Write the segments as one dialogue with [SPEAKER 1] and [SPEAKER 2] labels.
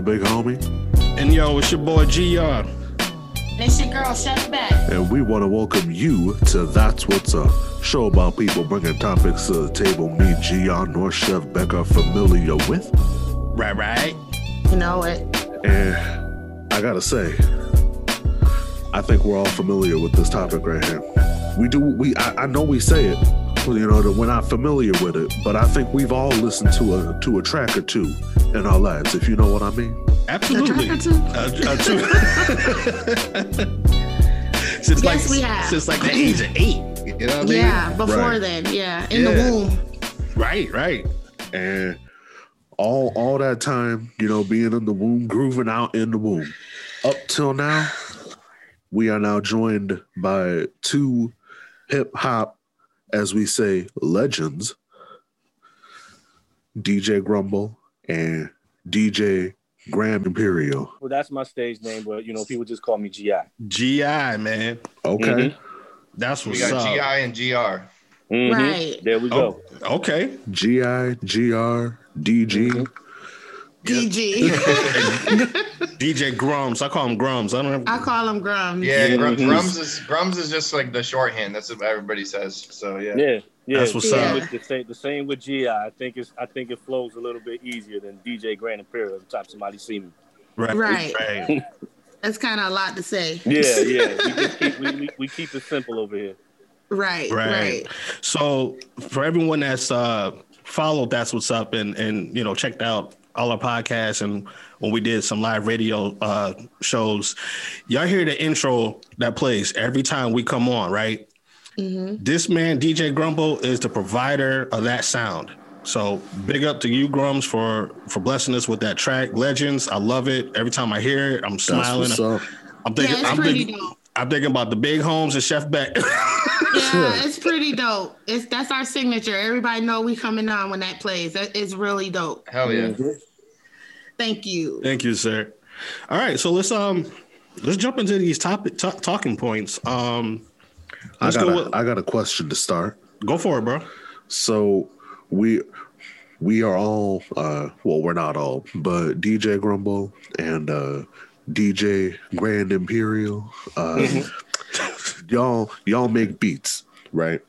[SPEAKER 1] the big homie,
[SPEAKER 2] And yo, it's your boy GR.
[SPEAKER 3] This your girl, Chef Beck.
[SPEAKER 1] and we want to welcome you to That's What's Up, show about people bringing topics to the table. Me, Gia, North Chef Beck are familiar with,
[SPEAKER 2] Right, right.
[SPEAKER 3] You know it.
[SPEAKER 1] and I gotta say, I think we're all familiar with this topic right here. We do. We I, I know we say it, you know, that we're not familiar with it, but I think we've all listened to a to a track or two in our lives, if you know what I mean.
[SPEAKER 2] Absolutely.
[SPEAKER 3] A track?
[SPEAKER 2] Uh, uh, two. since like,
[SPEAKER 3] we have.
[SPEAKER 2] Since like the age of eight. You know what I mean?
[SPEAKER 3] Yeah, before
[SPEAKER 1] Right.
[SPEAKER 3] then. Yeah, in
[SPEAKER 2] Yeah.
[SPEAKER 3] the womb.
[SPEAKER 2] Right, right.
[SPEAKER 1] and all all that time, you know, being in the womb, grooving out in the womb. Up till now, we are now joined by two hip hop, as we say, legends, DJ Grumble and DJ Grand Imperial.
[SPEAKER 4] Well, that's my stage name, but you know, people just call me GI.
[SPEAKER 2] GI, man.
[SPEAKER 1] Okay.
[SPEAKER 2] That's
[SPEAKER 5] We
[SPEAKER 2] what's
[SPEAKER 5] got
[SPEAKER 2] up.
[SPEAKER 5] GI and GR.
[SPEAKER 4] Mhm.
[SPEAKER 3] Right.
[SPEAKER 4] There we go.
[SPEAKER 2] Oh, okay.
[SPEAKER 1] GI, GR, DG.
[SPEAKER 3] DG.
[SPEAKER 2] DJ DJ Grums. I call him Grums. I don't have
[SPEAKER 3] I call him Grums.
[SPEAKER 5] Yeah,
[SPEAKER 4] Yeah,
[SPEAKER 5] Grum-
[SPEAKER 4] mhm.
[SPEAKER 5] Grums is Grums is just like the shorthand. That's what everybody says. So yeah.
[SPEAKER 4] Yeah, yeah.
[SPEAKER 2] That's what's
[SPEAKER 3] up.
[SPEAKER 4] The same, the same with GI. I think it's, I think it flows a little bit easier than DJ Grand Imperial. Every time somebody see me.
[SPEAKER 2] right.
[SPEAKER 3] Right.
[SPEAKER 2] right.
[SPEAKER 3] That's kind of a lot to say.
[SPEAKER 4] Yeah, yeah. We keep, we, we, we keep it simple over here.
[SPEAKER 3] Right.
[SPEAKER 2] Right.
[SPEAKER 3] Right.
[SPEAKER 2] So for everyone that's uh followed that's what's up and and you know checked out all our podcasts and when we did some live radio uh shows, y'all hear the intro that plays every time we come on, right?
[SPEAKER 3] Mm-hmm.
[SPEAKER 2] This man, DJ Grumble, is the provider of that sound. So big up to you, Grums, for for blessing us with that track. Legends, I love it. Every time I hear it, I'm
[SPEAKER 1] That's
[SPEAKER 2] smiling.
[SPEAKER 1] what's up.
[SPEAKER 2] I'm
[SPEAKER 3] Yeah,
[SPEAKER 2] thinking,
[SPEAKER 3] it's
[SPEAKER 2] I'm
[SPEAKER 3] pretty
[SPEAKER 2] thinking,
[SPEAKER 3] dope.
[SPEAKER 2] I'm thinking about the big homes and Chef Beck.
[SPEAKER 3] Yeah, it's pretty dope. It's that's our signature. Everybody know we coming on when that plays. That is really dope.
[SPEAKER 5] Hell yeah.
[SPEAKER 3] Thank you.
[SPEAKER 2] Thank you, sir. All right, so let's um let's jump into these topic ta- talking points. Um,
[SPEAKER 1] I got,
[SPEAKER 2] go.
[SPEAKER 1] a,
[SPEAKER 2] With,
[SPEAKER 1] I got a question to start.
[SPEAKER 2] go for it, bro.
[SPEAKER 1] So we we are all uh well we're not all, but DJ Grumble and uh DJ Grand Imperial uh y'all y'all make beats, right?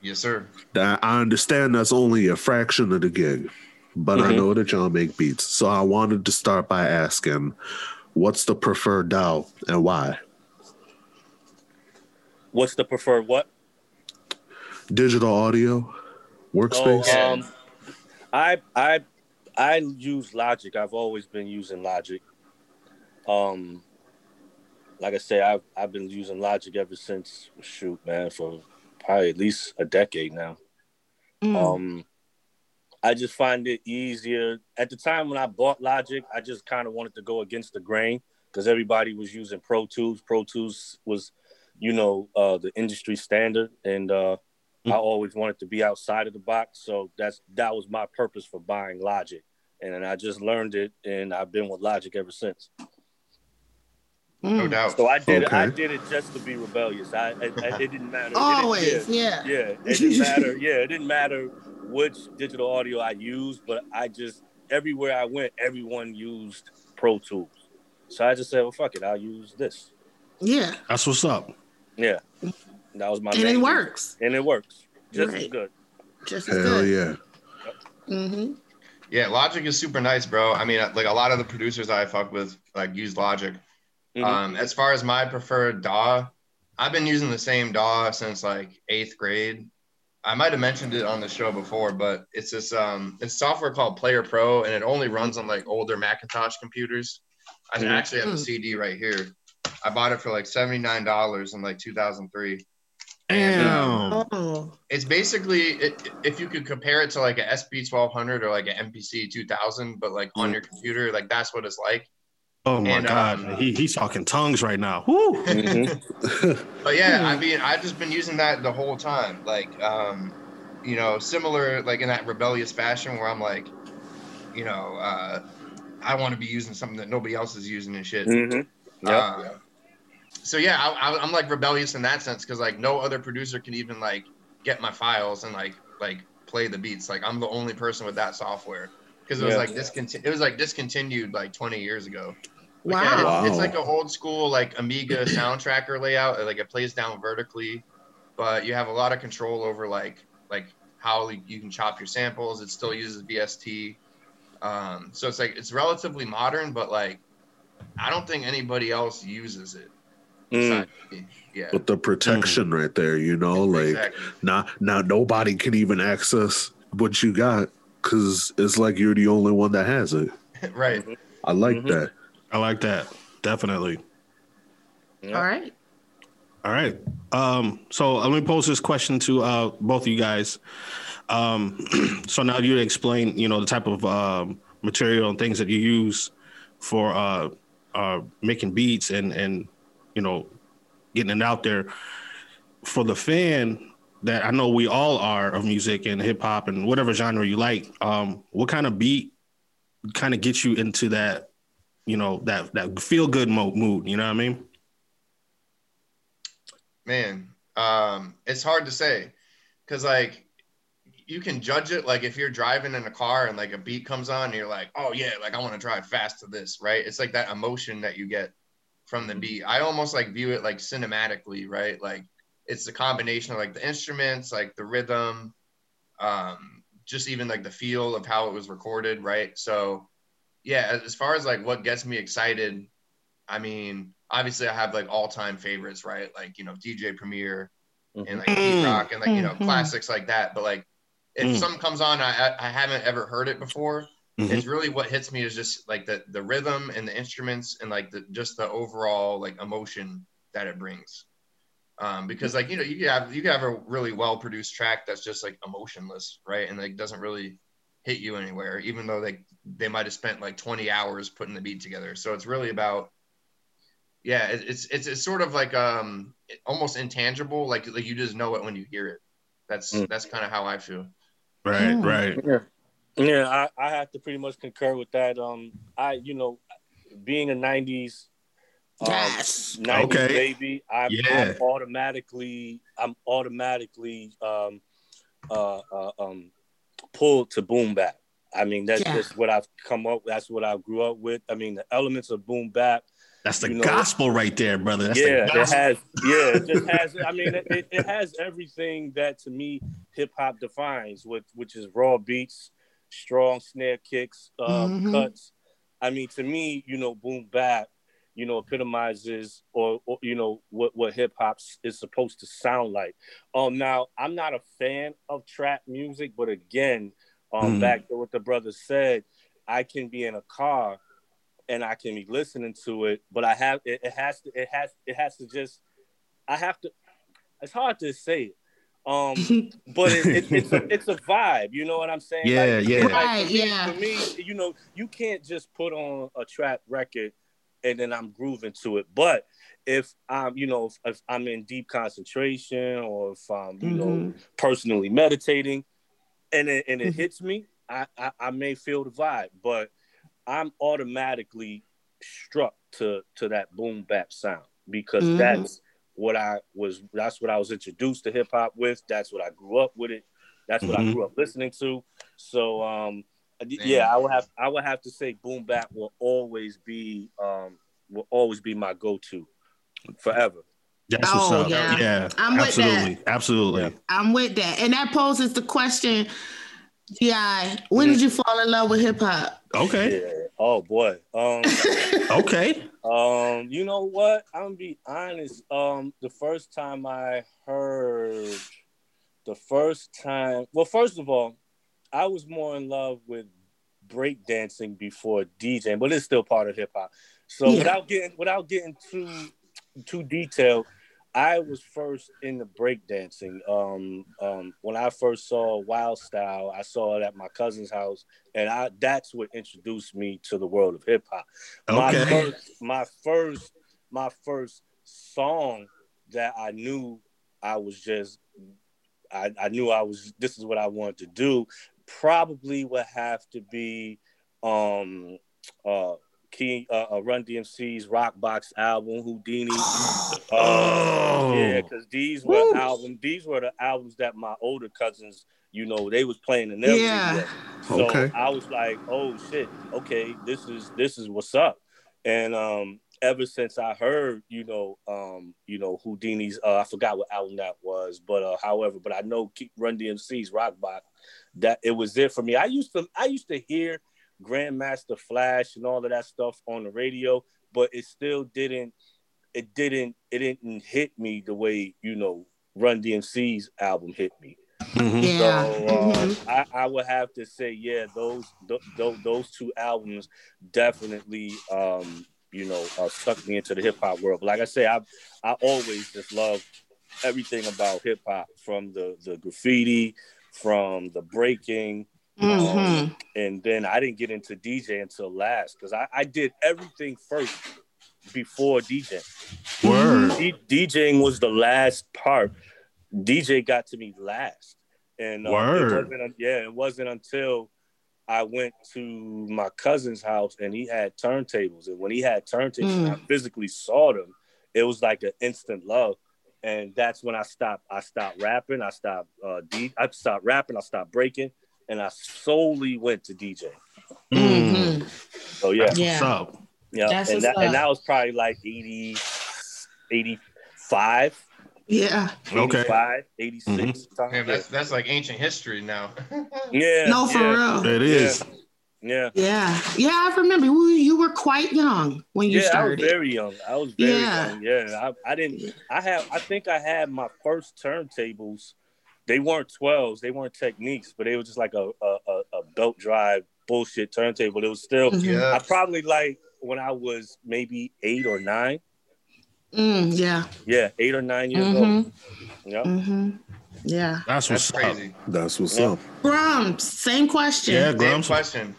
[SPEAKER 5] Yes, sir.
[SPEAKER 1] That I understand that's only a fraction of the gig, but I
[SPEAKER 4] Mhm.
[SPEAKER 1] know that y'all make beats. So I wanted to start by asking what's the preferred DAW and why?
[SPEAKER 4] What's the preferred what?
[SPEAKER 1] Digital audio workspace?
[SPEAKER 4] Oh, um, I I I use Logic. I've always been using Logic. Um, like I say, I've I've been using Logic ever since shoot, man, for probably at least a decade now.
[SPEAKER 3] Mm.
[SPEAKER 4] Um, I just find it easier. At the time when I bought Logic, I just kind of wanted to go against the grain because everybody was using Pro Tools. Pro Tools was, you know, uh, the industry standard, and uh, I always wanted to be outside of the box. So that's that was my purpose for buying Logic, and then I just learned it, and I've been with Logic ever since.
[SPEAKER 5] No
[SPEAKER 3] Mm.
[SPEAKER 5] doubt.
[SPEAKER 4] So I did it. I did it just to be rebellious. I, I, I it didn't matter. It didn't-
[SPEAKER 3] Always,
[SPEAKER 4] yeah.
[SPEAKER 3] yeah.
[SPEAKER 4] Yeah, it didn't matter. Yeah, it didn't matter which digital audio I used, but I just everywhere I went, everyone used Pro Tools. So I just said, "Well, fuck it, I'll use this."
[SPEAKER 3] Yeah.
[SPEAKER 2] That's what's up.
[SPEAKER 4] Yeah, that was my.
[SPEAKER 3] And
[SPEAKER 4] main
[SPEAKER 3] it works.
[SPEAKER 4] And it works just as good.
[SPEAKER 3] Just as
[SPEAKER 1] Hell
[SPEAKER 3] good.
[SPEAKER 1] yeah.
[SPEAKER 3] Mm-hmm.
[SPEAKER 5] Yeah, Logic is super nice, bro. I mean, like a lot of the producers I fuck with like use Logic.
[SPEAKER 4] Mhm.
[SPEAKER 5] Um, as far as my preferred DAW, I've been using the same DAW since like eighth grade. I might have mentioned it on the show before, but it's this um it's software called Player Pro and it only runs on like older Macintosh computers. I
[SPEAKER 4] Mhm.
[SPEAKER 5] actually have a CD right here. I bought it for like $79 in like 2003.
[SPEAKER 2] Damn.
[SPEAKER 3] Oh.
[SPEAKER 5] It's basically it, if you could compare it to like a SP 1200 or like an MPC 2000, but like on your computer, like that's what it's like.
[SPEAKER 2] Oh my
[SPEAKER 5] And,
[SPEAKER 2] god,
[SPEAKER 5] um,
[SPEAKER 2] he he's talking tongues right now. Woo.
[SPEAKER 4] Mhm.
[SPEAKER 5] But yeah,
[SPEAKER 3] Hmm.
[SPEAKER 5] I mean, I've just been using that the whole time. Like, um, you know, similar like in that rebellious fashion where I'm like, you know, uh, I want to be using something that nobody else is using and shit.
[SPEAKER 4] Mhm. Yeah.
[SPEAKER 5] Uh, so yeah, I, I, I'm like rebellious in that sense because like no other producer can even like get my files and like like play the beats. Like I'm the only person with that software, because it was
[SPEAKER 4] Yeah.
[SPEAKER 5] like discontinued. It was like discontinued like 20 years ago. Like,
[SPEAKER 3] Wow.
[SPEAKER 5] yeah, it's-
[SPEAKER 1] Wow.
[SPEAKER 5] It's like an old school like Amiga sound tracker layout. Like it plays down vertically, but you have a lot of control over like like how you can chop your samples. It still uses VST. Um, so it's like it's relatively modern, but like I don't think anybody else uses it.
[SPEAKER 4] Mm.
[SPEAKER 5] Yeah.
[SPEAKER 1] But the protection right there, you know, like
[SPEAKER 5] exactly.
[SPEAKER 1] now now nobody can even access what you got because it's like you're the only one that has it.
[SPEAKER 5] right.
[SPEAKER 1] I like
[SPEAKER 4] Mhm.
[SPEAKER 1] that.
[SPEAKER 2] I like that. Definitely.
[SPEAKER 4] Yeah.
[SPEAKER 3] All right.
[SPEAKER 2] All right. Um, so let me pose this question to uh, both of you guys. Um, so now you explain, you know, the type of um, material and things that you use for uh, uh, making beats and and you know getting it out there for the fan that I know we all are of music and hip hop and whatever genre you like. Um, what kind of beat kind of gets you into that, you know, that that feel good mo- mood? You know what I mean?
[SPEAKER 5] Man, um, it's hard to say because like you can judge it like if you're driving in a car and like a beat comes on and you're like, oh yeah, like I want to drive fast to this, right? It's like that emotion that you get from the beat. I almost like view it like cinematically, right? Like it's the combination of like the instruments, like the rhythm, um, just even like the feel of how it was recorded, right? So yeah, as far as like what gets me excited, I mean, obviously I have like all time favorites, right? Like, you know, DJ Premier and like
[SPEAKER 3] Mm.
[SPEAKER 5] Rock and like, you know,
[SPEAKER 3] Mhm.
[SPEAKER 5] classics like that. But like if
[SPEAKER 2] Mm.
[SPEAKER 5] something comes on, I, I haven't ever heard it before.
[SPEAKER 2] Mhm.
[SPEAKER 5] It's really what hits me is just like the, the rhythm and the instruments and like the, just the overall like emotion that it brings. Um, because like, you know, you could have, you could have a really well produced track that's just like emotionless, right? And like doesn't really hit you anywhere, even though they, they might've spent like 20 hours putting the beat together. So it's really about, yeah, it, it's, it's, it's sort of like, um, almost intangible. Like, like you just know it when you hear it. That's,
[SPEAKER 4] Mm.
[SPEAKER 5] that's kind of how I feel.
[SPEAKER 2] Right,
[SPEAKER 3] Mm.
[SPEAKER 2] right.
[SPEAKER 4] Yeah, I, I have to pretty much concur with that. Um, I, you know, being a '90s, um,
[SPEAKER 3] Yes.
[SPEAKER 4] 90s
[SPEAKER 2] Okay.
[SPEAKER 4] baby, I'm,
[SPEAKER 2] Yeah.
[SPEAKER 4] I'm automatically, I'm automatically, um, uh, uh, um, pulled to boom bap. I mean, that's
[SPEAKER 3] Yeah.
[SPEAKER 4] just what I've come up. That's what I grew up with. I mean, the elements of boom bap.
[SPEAKER 2] That's the
[SPEAKER 4] You know-
[SPEAKER 2] gospel right there, brother. That's
[SPEAKER 4] yeah,
[SPEAKER 2] the
[SPEAKER 4] it has. Yeah, it just has. I mean, it, it, it has everything that to me hip hop defines, with which is raw beats, strong snare kicks, um,
[SPEAKER 3] Mhm.
[SPEAKER 4] cuts. I mean, to me, you know, boom bap, you know, epitomizes or, or you know what what hip hop is supposed to sound like. Um, now I'm not a fan of trap music, but again, um,
[SPEAKER 2] Mhm.
[SPEAKER 4] back to what the brother said, I can be in a car and I can be listening to it, but I have it, it has to it has it has to just I have to it's hard to say it. Um but it, it, it's a it's a vibe, you know what I'm saying?
[SPEAKER 2] Yeah,
[SPEAKER 4] Like,
[SPEAKER 2] yeah.
[SPEAKER 4] like,
[SPEAKER 3] Right,
[SPEAKER 4] for me,
[SPEAKER 3] yeah.
[SPEAKER 4] For me, you know, you can't just put on a trap record and then I'm grooving to it. But if I'm, you know, if, if I'm in deep concentration or if I'm, you know,
[SPEAKER 3] Mhm.
[SPEAKER 4] personally meditating and it, and it
[SPEAKER 3] Mhm.
[SPEAKER 4] hits me, I, I I may feel the vibe, but I'm automatically struck to to that boom bap sound because
[SPEAKER 3] Mhm.
[SPEAKER 4] that's what I was that's what I was introduced to hip hop with. That's what I grew up with it. That's what I
[SPEAKER 2] Mhm.
[SPEAKER 4] grew up listening to. So um yeah, I would have I would have to say boom bap will always be um will always be my go-to forever.
[SPEAKER 2] That's what's
[SPEAKER 3] Oh,
[SPEAKER 2] up.
[SPEAKER 3] yeah.
[SPEAKER 2] Yeah,
[SPEAKER 3] I'm with
[SPEAKER 2] absolutely, absolutely.
[SPEAKER 4] Yeah.
[SPEAKER 3] I'm with that. And that poses the question, Gi, when did you fall in love with hip hop?
[SPEAKER 2] Okay,
[SPEAKER 4] Yeah. Oh boy. Um
[SPEAKER 2] okay.
[SPEAKER 4] Um, you know what? I'm gonna be honest. Um, the first time I heard, the first time, well, first of all, I was more in love with breakdancing before DJing, but it's still part of hip hop. So
[SPEAKER 3] Yeah.
[SPEAKER 4] without getting without getting too too detailed, I was first into breakdancing. Um, um, when I first saw Wild Style, I saw it at my cousin's house, and I that's what introduced me to the world of hip hop.
[SPEAKER 2] Okay.
[SPEAKER 4] My first, my first, my first song that I knew I was just, I, I knew I was. This is what I wanted to do. Probably would have to be, um, uh, Key, uh, uh, Run DMC's Rock Box album, Whodini.
[SPEAKER 2] Oh.
[SPEAKER 4] yeah, because these were
[SPEAKER 3] Woo.
[SPEAKER 4] album. These were the albums that my older cousins you know, they was playing in their
[SPEAKER 3] Yeah.
[SPEAKER 4] So
[SPEAKER 1] Okay.
[SPEAKER 4] I was like, oh shit, okay, this is this is what's up. And um ever since I heard, you know, um, you know, Whodini's uh I forgot what album that was, but uh however, but I know Keep Run DMC's Rockbot, that it was there for me. I used to I used to hear Grandmaster Flash and all of that stuff on the radio, but it still didn't it didn't it didn't hit me the way, you know, Run DMC's album hit me.
[SPEAKER 2] Mhm.
[SPEAKER 3] Yeah.
[SPEAKER 4] So uh,
[SPEAKER 3] Mhm.
[SPEAKER 4] I, I would have to say, yeah, those th- th- those two albums definitely, um, you know, uh, sucked me into the hip hop world. But like I say, I I always just love everything about hip hop, from the the graffiti, from the breaking,
[SPEAKER 3] Mhm.
[SPEAKER 4] and then I didn't get into DJ until last because I, I did everything first before DJ.
[SPEAKER 2] Word.
[SPEAKER 4] D- DJing was the last part. DJ got to me last, and uh,
[SPEAKER 2] Word.
[SPEAKER 4] It wasn't, yeah, it wasn't until I went to my cousin's house and he had turntables, and when he had turntables, and I physically saw them. It was like an instant love, and that's when I stopped. I stopped rapping. I stopped. Uh, D- I stopped rapping. I stopped breaking, and I solely went to DJ.
[SPEAKER 2] Mm.
[SPEAKER 3] Mhm.
[SPEAKER 4] So yeah,
[SPEAKER 3] Yeah.
[SPEAKER 2] What's up?
[SPEAKER 4] yeah,
[SPEAKER 3] That's
[SPEAKER 4] and
[SPEAKER 3] what's
[SPEAKER 4] that,
[SPEAKER 3] up.
[SPEAKER 4] and that was probably like 80, 85.
[SPEAKER 3] Yeah.
[SPEAKER 2] Okay.
[SPEAKER 4] 85, 86.
[SPEAKER 2] Mhm.
[SPEAKER 5] Yeah, that's that's like ancient history now.
[SPEAKER 4] yeah.
[SPEAKER 3] No, for
[SPEAKER 4] yeah,
[SPEAKER 3] real.
[SPEAKER 2] It is.
[SPEAKER 4] Yeah.
[SPEAKER 3] Yeah. Yeah, I remember you, you were quite young when you
[SPEAKER 4] Yeah, I was
[SPEAKER 3] started.
[SPEAKER 4] very young. I was very
[SPEAKER 3] Yeah.
[SPEAKER 4] young. Yeah, I, I didn't. I have. I think I had my first turntables. They weren't twelves. They weren't Technics, but they were just like a a, a, a belt drive bullshit turntable. It was still.
[SPEAKER 3] Mhm.
[SPEAKER 5] yeah.
[SPEAKER 4] I probably like when I was maybe eight or nine.
[SPEAKER 3] Mm, yeah.
[SPEAKER 4] Yeah, eight or nine years old.
[SPEAKER 3] Mhm.
[SPEAKER 4] Yeah.
[SPEAKER 3] Mhm. Yeah.
[SPEAKER 2] That's what's
[SPEAKER 5] That's
[SPEAKER 2] up.
[SPEAKER 1] That's what's
[SPEAKER 4] Yeah.
[SPEAKER 1] up.
[SPEAKER 3] Grums, same question.
[SPEAKER 2] Yeah,
[SPEAKER 5] Same question.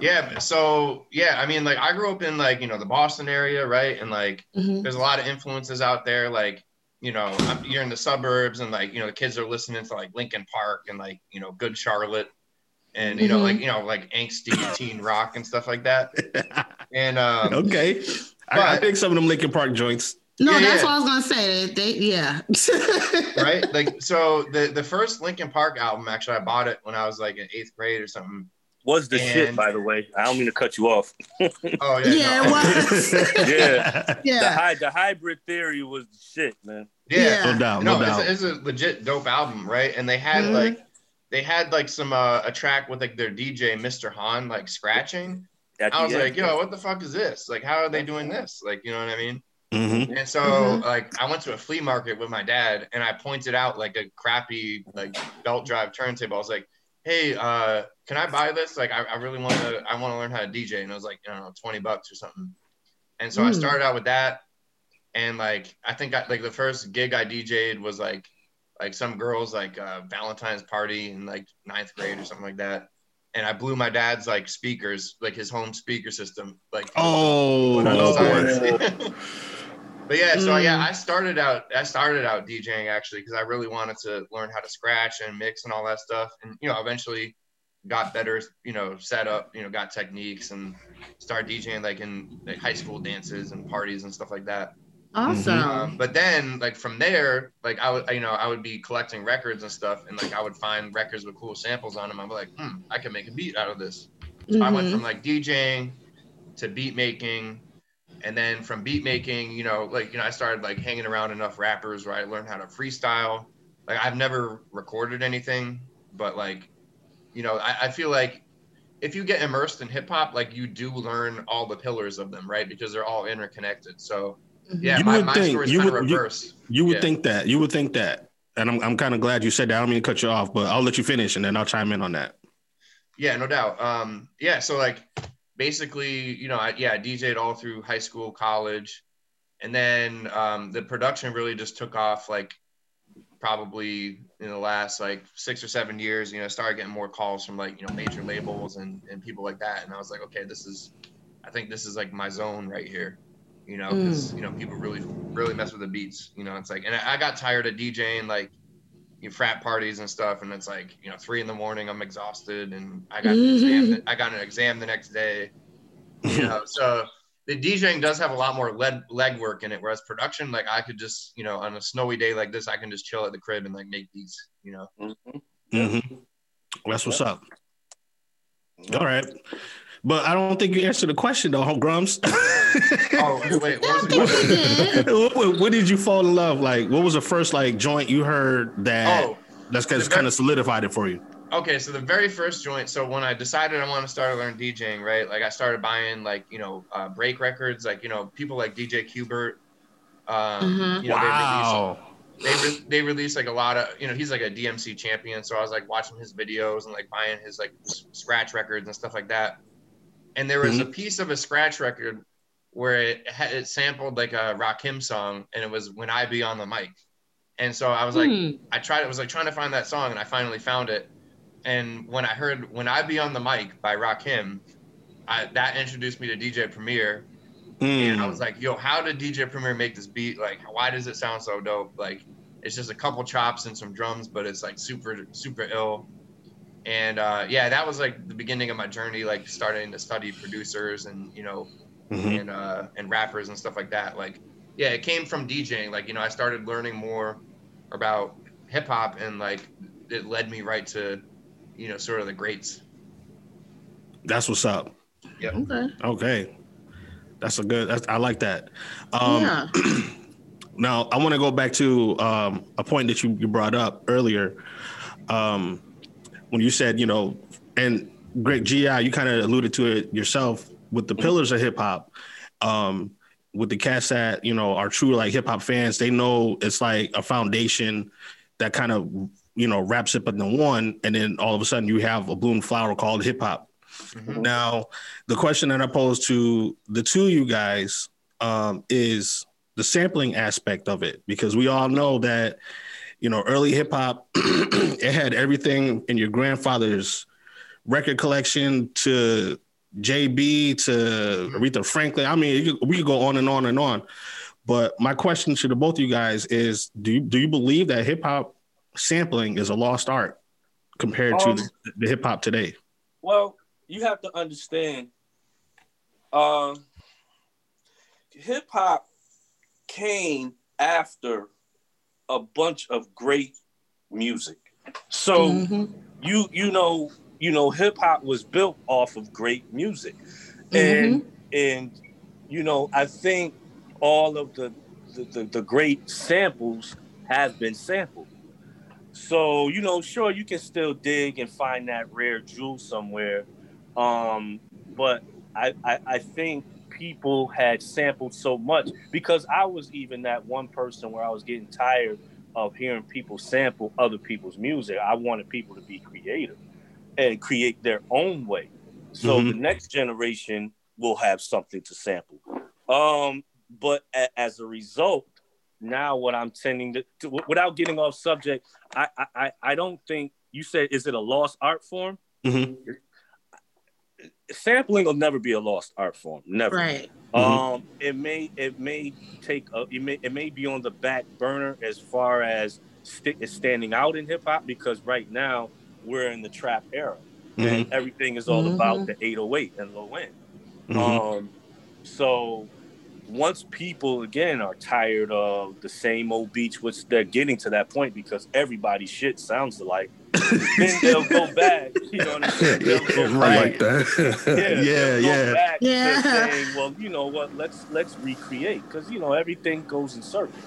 [SPEAKER 5] Yeah. So yeah, I mean, like I grew up in like you know the Boston area, right? And like
[SPEAKER 3] Mhm.
[SPEAKER 5] there's a lot of influences out there. Like you know, I'm, you're in the suburbs, and like you know the kids are listening to like Linkin Park and like you know Good Charlotte, and you know
[SPEAKER 3] Mhm.
[SPEAKER 5] like you know like angsty teen rock and stuff like that. And um,
[SPEAKER 2] okay. I, I
[SPEAKER 5] But-
[SPEAKER 2] dig some of them Linkin Park joints.
[SPEAKER 3] No,
[SPEAKER 5] Yeah,
[SPEAKER 3] that's
[SPEAKER 5] yeah.
[SPEAKER 3] what I was gonna say. They, yeah.
[SPEAKER 5] right? Like so the the first Linkin Park album actually I bought it when I was like in eighth grade or something.
[SPEAKER 4] Was the shit, by the way. I don't mean to cut you off.
[SPEAKER 5] Oh yeah.
[SPEAKER 3] Yeah,
[SPEAKER 5] no.
[SPEAKER 3] it was.
[SPEAKER 4] Yeah. The,
[SPEAKER 3] yeah.
[SPEAKER 4] hy- the hybrid theory was the shit, man.
[SPEAKER 5] Yeah.
[SPEAKER 2] No doubt. No,
[SPEAKER 5] No,
[SPEAKER 2] doubt.
[SPEAKER 5] it's, a, it's a legit dope album, right? And they had
[SPEAKER 3] Mhm.
[SPEAKER 5] like they had like some uh, a track with like their DJ Mr. Hahn like scratching.
[SPEAKER 4] At
[SPEAKER 5] I was
[SPEAKER 4] end.
[SPEAKER 5] like, yo, what the fuck is this? Like, how are they doing this? Like, you know what I mean?
[SPEAKER 2] Mhm.
[SPEAKER 5] And so
[SPEAKER 3] Mhm.
[SPEAKER 5] like I went to a flea market with my dad and I pointed out like a crappy like belt drive turntable. I was like, hey, uh, can I buy this? Like I, I really want to I want to learn how to DJ. And it was like, I don't know, 20 bucks or something. And so I
[SPEAKER 3] Mm.
[SPEAKER 5] started out with that. And like I think I, like the first gig I DJ'd was like like some girls like uh, Valentine's party in like ninth grade or something like that. And I blew my dad's like speakers, like his home speaker system, like
[SPEAKER 2] Oh,
[SPEAKER 5] but yeah, so yeah,
[SPEAKER 3] Mm.
[SPEAKER 5] I started out I started out DJing actually because I really wanted to learn how to scratch and mix and all that stuff. And you know, eventually got better, you know, set up, you know, got Technics and started DJing like in like high school dances and parties and stuff like that.
[SPEAKER 3] Awesome.
[SPEAKER 5] Um, but then like from there, like I would, you know, I would be collecting records and stuff, and like I would find records with cool samples on them. Be like, hmm, I can make a beat out of this. So I went
[SPEAKER 3] Mhm.
[SPEAKER 5] from like DJing to beat making, and then from beat making, you know, like you know, I started like hanging around enough rappers where I learned how to freestyle. Like I've never recorded anything, but like, you know, I, I feel like if you get immersed in hip hop, like you do learn all the pillars of them, right? Because they're all interconnected. So yeah,
[SPEAKER 2] You
[SPEAKER 5] my,
[SPEAKER 2] would
[SPEAKER 5] my
[SPEAKER 2] think-
[SPEAKER 5] story is
[SPEAKER 2] you
[SPEAKER 5] kind of
[SPEAKER 2] would- you-
[SPEAKER 5] reverse.
[SPEAKER 2] You would
[SPEAKER 5] Yeah.
[SPEAKER 2] think that. You would think that. And I'm, I'm kind of glad you said that. I don't mean to cut you off, but I'll let you finish and then I'll chime in on that.
[SPEAKER 5] Yeah, no doubt. Um, yeah, so like basically, you know, I, yeah, I DJ'd all through high school, college, and then um, the production really just took off like probably in the last like six or seven years. You know, I started getting more calls from like you know major labels and and people like that, and I was like, okay, this is, I think this is like my zone right here. You know, because you know people really really mess with the beats. You know, it's like, and I, I got tired of DJing like you know, frat parties and stuff, and it's like you know three in the morning, I'm exhausted, and I got an exam. I got an exam the next day. You know, so the DJing does have a lot more leg legwork in it, whereas production, like I could just you know on a snowy day like this, I can just chill at the crib and like make these You know,
[SPEAKER 4] mm-hmm.
[SPEAKER 2] Mhm. That's what's up. All right. But I don't think you answered the question though, Grums.
[SPEAKER 5] oh wait, what, was
[SPEAKER 2] what, what, what, did you fall in love? Like, what was the first like joint you heard that oh, that's kind of solidified it for you?
[SPEAKER 5] Okay, so the very first joint. So when I decided I want to start to learn DJing, right? Like I started buying like you know uh, break records, like you know people like DJ Qbert. Um,
[SPEAKER 2] mm-hmm. you know, wow.
[SPEAKER 5] They release, they, re- they release like a lot of you know he's like a DMC champion, so I was like watching his videos and like buying his like scratch records and stuff like that and there was mm-hmm. a piece of a scratch record where it had, it sampled like a Rakim song, and it was "When I Be on the Mic," and so I was like, hmm. I tried, I was like trying to find that song, and I finally found it. And when I heard "When I Be on the Mic" by Rakim, I, that introduced me to DJ Premier, mm. and I was like, Yo, how did DJ Premier make this beat? Like, why does it sound so dope? Like, it's just a couple chops and some drums, but it's like super super ill and uh, yeah, that was like the beginning of my journey, like starting to study producers and you know, mm-hmm. and uh, and rappers and stuff like that. Like, yeah, it came from DJing. Like, you know, I started learning more about hip hop, and like it led me right to, you know, sort of the greats.
[SPEAKER 2] That's what's up.
[SPEAKER 5] Yeah.
[SPEAKER 3] Okay.
[SPEAKER 2] Okay. That's a good. That's, I like that. Um, yeah. now I want to go back to um, a point that you, you brought up earlier. Um, when you said, you know, and Greg GI, you kind of alluded to it yourself with the pillars of hip hop. Um, with the cats that you know are true like hip hop fans, they know it's like a foundation that kind of you know wraps it up in the one, and then all of a sudden you have a bloom flower called hip hop. Mm-hmm. Now, the question that I pose to the two of you guys um, is the sampling aspect of it, because we all know that you know, early hip hop, it had everything in your grandfather's record collection to JB to Aretha Franklin. I mean, we could go on and on and on. But my question to the both of you guys is: Do you do you believe that hip hop sampling is a lost art compared um, to the, the hip hop today?
[SPEAKER 4] Well, you have to understand, uh, hip hop came after a bunch of great music. So mm-hmm. you you know you know hip hop was built off of great music, mm-hmm. and and you know I think all of the the, the, the great samples have been sampled. So you know, sure you can still dig and find that rare jewel somewhere, um, but I, I I think people had sampled so much because I was even that one person where I was getting tired of hearing people sample other people's music. I wanted people to be creative and create their own way. So mm-hmm. the next generation will have something to sample. Um, but a- as a result, now what I'm tending to, to, without getting off subject, I, I I don't think you said is it a lost art form?
[SPEAKER 2] Mm-hmm
[SPEAKER 4] sampling will never be a lost art form. Never.
[SPEAKER 3] Right.
[SPEAKER 4] Um, mm-hmm. it may it may take a, it may it may be on the back burner as far as st- standing out in hip hop because right now we're in the trap era mm-hmm. and everything is all mm-hmm. about the 808 and low end. Mm-hmm. Um, so once people again are tired of the same old beats, which they're getting to that point because everybody's shit sounds alike then they'll go back. You know what I'm saying? They'll go back. like
[SPEAKER 2] that. yeah,
[SPEAKER 4] yeah,
[SPEAKER 2] yeah.
[SPEAKER 4] yeah. saying, well, you know what? Let's let's recreate because you know everything goes in circles.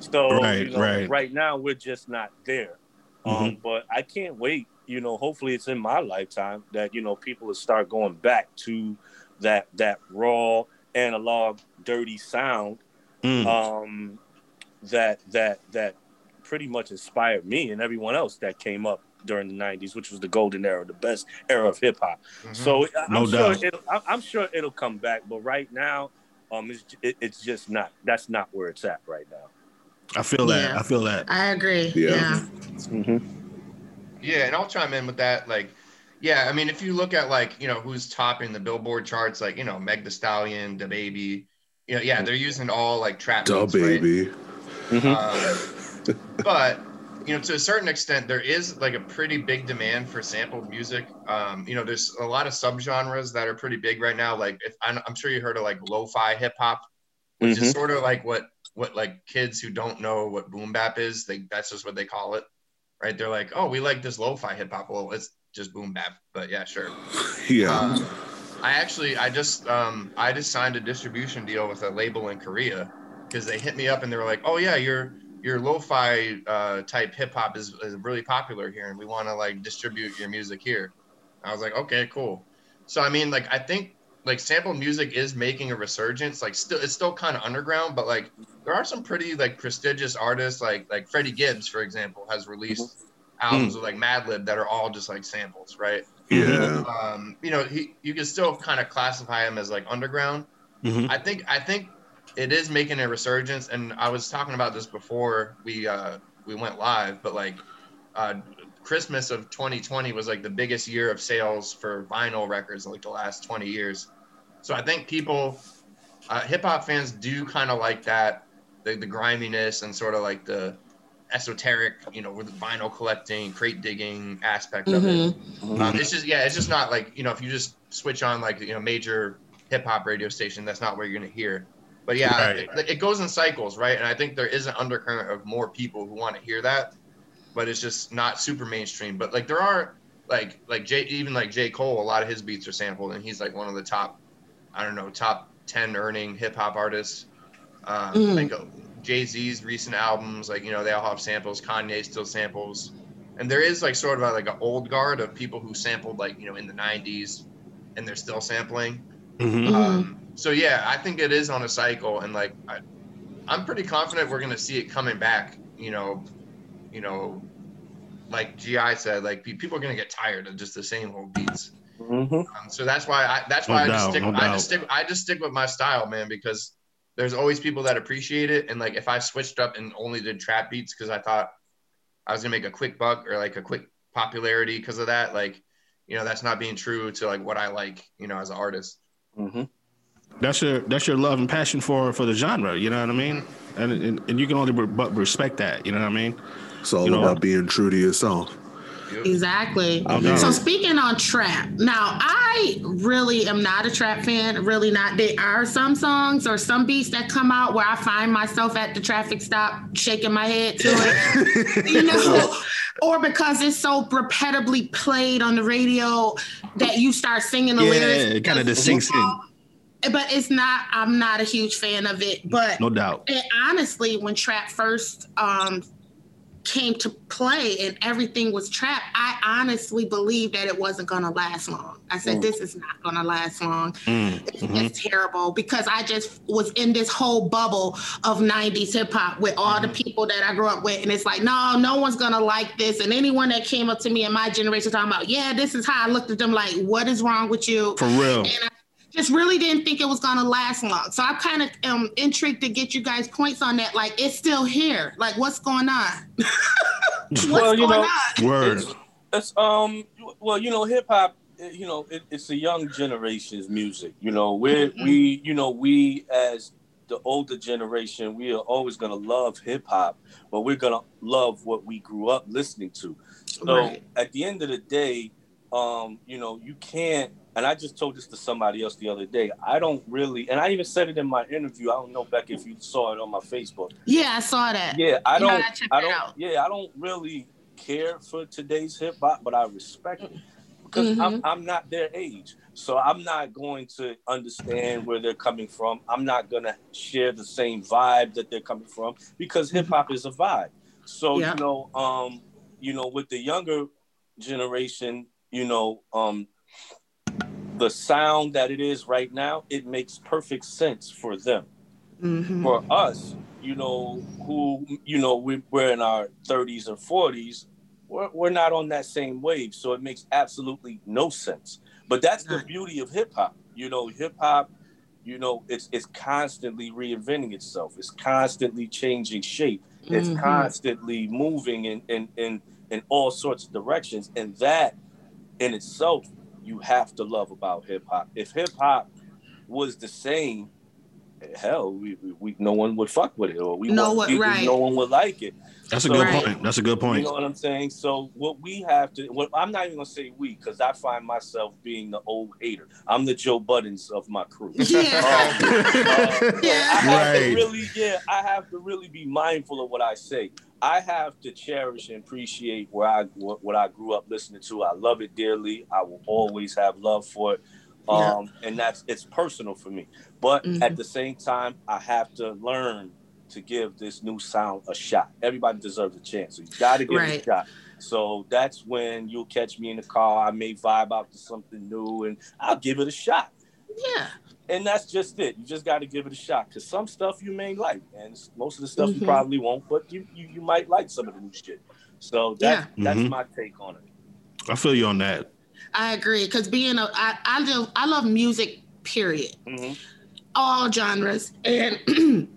[SPEAKER 4] So right, you know, right. right now we're just not there. Um, mm-hmm. Um, but I can't wait. You know, hopefully it's in my lifetime that you know people will start going back to that that raw analog dirty sound mm. um, that that that pretty much inspired me and everyone else that came up during the 90s which was the golden era the best era of hip-hop mm-hmm. so I'm, no sure it'll, I'm sure it'll come back but right now um it's, it, it's just not that's not where it's at right now
[SPEAKER 2] i feel yeah. that i feel that
[SPEAKER 3] i agree yeah yeah.
[SPEAKER 5] Mm-hmm. yeah and i'll chime in with that like yeah i mean if you look at like you know who's topping the billboard charts like you know Meg Thee Stallion the baby you know yeah they're using all like trap
[SPEAKER 1] DaBaby
[SPEAKER 5] right? mm-hmm. um, but you know, to a certain extent, there is like a pretty big demand for sampled music. Um, you know, there's a lot of subgenres that are pretty big right now. Like, if I'm, I'm sure you heard of like lo-fi hip hop, which mm-hmm. is sort of like what what like kids who don't know what boom bap is, they that's just what they call it, right? They're like, oh, we like this lo-fi hip hop. Well, it's just boom bap. But yeah, sure.
[SPEAKER 1] Yeah.
[SPEAKER 5] Um, I actually, I just, um, I just signed a distribution deal with a label in Korea because they hit me up and they were like, "Oh yeah, your your lo-fi uh, type hip hop is, is really popular here, and we want to like distribute your music here." I was like, "Okay, cool." So I mean, like, I think like sample music is making a resurgence. Like, still, it's still kind of underground, but like, there are some pretty like prestigious artists, like like Freddie Gibbs, for example, has released albums with like Madlib that are all just like samples, right?
[SPEAKER 1] yeah.
[SPEAKER 5] um, you know, he you can still kind of classify him as like underground.
[SPEAKER 2] Mhm.
[SPEAKER 5] I think I think it is making a resurgence, and I was talking about this before we uh, we went live, but like uh, Christmas of 2020 was like the biggest year of sales for vinyl records in like the last 20 years. So I think people, uh, hip hop fans, do kind of like that, the, the griminess and sort of like the esoteric, you know, with vinyl collecting, crate digging aspect of it. Um, it's just yeah, it's just not like you know if you just switch on like you know major hip hop radio station, that's not where you're gonna hear. But yeah,
[SPEAKER 2] Right.
[SPEAKER 5] it, it goes in cycles, right? And I think there is an undercurrent of more people who want to hear that, but it's just not super mainstream. But like there are like like Jay even like J Cole, a lot of his beats are sampled, and he's like one of the top, I don't know, top ten earning hip hop artists. Um,
[SPEAKER 3] Mhm.
[SPEAKER 5] Like Jay Z's recent albums, like you know they all have samples. Kanye still samples and there is like sort of a, like an old guard of people who sampled like you know in the 90s and they're still sampling
[SPEAKER 2] Mhm.
[SPEAKER 3] Mhm.
[SPEAKER 5] um, so yeah i think it is on a cycle and like I, i'm pretty confident we're going to see it coming back you know you know like gi said like people are going to get tired of just the same old beats
[SPEAKER 4] Mhm.
[SPEAKER 5] um, so that's why I that's
[SPEAKER 2] No
[SPEAKER 5] why I
[SPEAKER 2] doubt,
[SPEAKER 5] just stick
[SPEAKER 2] no
[SPEAKER 5] I just stick I just stick with my style, man, because there's always people that appreciate it. And like if I switched up and only did trap beats because I thought I was gonna make a quick buck or like a quick popularity because of that, like you know, that's not being true to like what I like, you know, as an artist.
[SPEAKER 4] Mhm.
[SPEAKER 2] That's your that's your love and passion for for the genre. You know what I mean? And and, and you can only re- but respect that. You know what I mean?
[SPEAKER 1] It's all
[SPEAKER 2] You know-
[SPEAKER 1] about being true to yourself.
[SPEAKER 3] Exactly.
[SPEAKER 2] I know.
[SPEAKER 3] So speaking on trap, now I really am not a trap fan. Really not. There are some songs or some beats that come out where I find myself at the traffic stop shaking my head to it. you know, or because it's so repetitively played on the radio that you start singing the
[SPEAKER 2] Yeah,
[SPEAKER 3] lyrics.
[SPEAKER 2] it kinda just sinks in.
[SPEAKER 3] But it's not. I'm not a huge fan of it. But
[SPEAKER 2] No doubt.
[SPEAKER 3] and honestly, when trap first um, came to play and everything was trapped, I honestly believed that it wasn't going to last long. I said,
[SPEAKER 4] Mm.
[SPEAKER 3] this is not going to last long.
[SPEAKER 2] Mm,
[SPEAKER 3] It's,
[SPEAKER 2] mhm.
[SPEAKER 3] it's terrible because I just was in this whole bubble of 90s hip hop with all the people that I grew up with. And it's like, no, no one's going to like this. And anyone that came up to me in my generation talking about, yeah, this is how I looked at them like, what is wrong with you?
[SPEAKER 2] For real.
[SPEAKER 3] and I just really didn't think it was gonna last long. So I'm kind of am intrigued to get you guys points on that. Like, it's still here. Like, what's going on? what's
[SPEAKER 4] Well, you
[SPEAKER 3] going
[SPEAKER 4] know,
[SPEAKER 3] on?
[SPEAKER 2] Word.
[SPEAKER 4] It's, it's um well, you know, hip hop. You know, it, it's a young generation's music. You know, we
[SPEAKER 3] Mhm.
[SPEAKER 4] we you know we as the older generation, we are always gonna love hip hop, but we're gonna love what we grew up listening to. So
[SPEAKER 3] Right.
[SPEAKER 4] at the end of the day, um, you know, you can't. And I just told this to somebody else the other day. I don't really, and I even said it in my interview. I don't know, Beck, if you saw it on my Facebook.
[SPEAKER 3] Yeah, I saw that.
[SPEAKER 4] Yeah, I
[SPEAKER 3] You
[SPEAKER 4] don't.
[SPEAKER 3] gotta
[SPEAKER 4] I don't.
[SPEAKER 3] out.
[SPEAKER 4] Yeah, I don't really care for today's hip hop, but I respect it because I'm I'm not their age, so I'm not going to understand where they're coming from. I'm not gonna share the same vibe that they're coming from because hip hop is a vibe. So
[SPEAKER 3] Yeah.
[SPEAKER 4] you know, um, you know, with the younger generation, you know, um, the sound that it is right now, it makes perfect sense for them
[SPEAKER 3] Mhm.
[SPEAKER 4] for us, you know, who, you know, we, we're in our 30s and 40s, we're, we're not on that same wave. So it makes absolutely no sense. But that's the beauty of hip hop. You know, hip hop, you know, it's, it's constantly reinventing itself, it's constantly changing shape, it's
[SPEAKER 3] Mhm.
[SPEAKER 4] constantly moving in, in, in, in all sorts of directions. And that in itself, you have to love about hip hop. If hip hop was the same, hell, we, we, we no one would fuck with it, or we
[SPEAKER 3] No
[SPEAKER 4] want-
[SPEAKER 3] one- right.
[SPEAKER 4] no one would like it.
[SPEAKER 2] That's a good
[SPEAKER 3] Right.
[SPEAKER 2] point. That's a good point.
[SPEAKER 4] You know what I'm saying? So what we have to, what I'm not even gonna say we, because I find myself being the old hater. I'm the Joe Buddens of my crew.
[SPEAKER 3] Yeah.
[SPEAKER 4] Um, uh,
[SPEAKER 3] Yeah.
[SPEAKER 4] I have
[SPEAKER 2] Right.
[SPEAKER 4] to really, yeah, I have to really be mindful of what I say. I have to cherish and appreciate where I what, what I grew up listening to. I love it dearly. I will always have love for it.
[SPEAKER 3] Yeah.
[SPEAKER 4] Um, and that's it's personal for me. But
[SPEAKER 3] Mhm.
[SPEAKER 4] at the same time, I have to learn to give this new sound a shot. Everybody deserves a chance. So you gotta give it a shot. So that's when you'll catch me in the car. I may vibe out to something new and I'll give it a shot
[SPEAKER 3] Yeah.
[SPEAKER 4] And that's just it. You just got to give it a shot because some stuff you may like, and most of the stuff
[SPEAKER 3] Mhm.
[SPEAKER 4] you probably won't, but you, you you might like some of the new shit. So that's
[SPEAKER 2] Yeah.
[SPEAKER 4] that's
[SPEAKER 2] Mhm.
[SPEAKER 4] my take on it.
[SPEAKER 2] I feel you on that.
[SPEAKER 3] I agree. Cause being a I, I do I love music, period.
[SPEAKER 4] Mhm.
[SPEAKER 3] All genres. And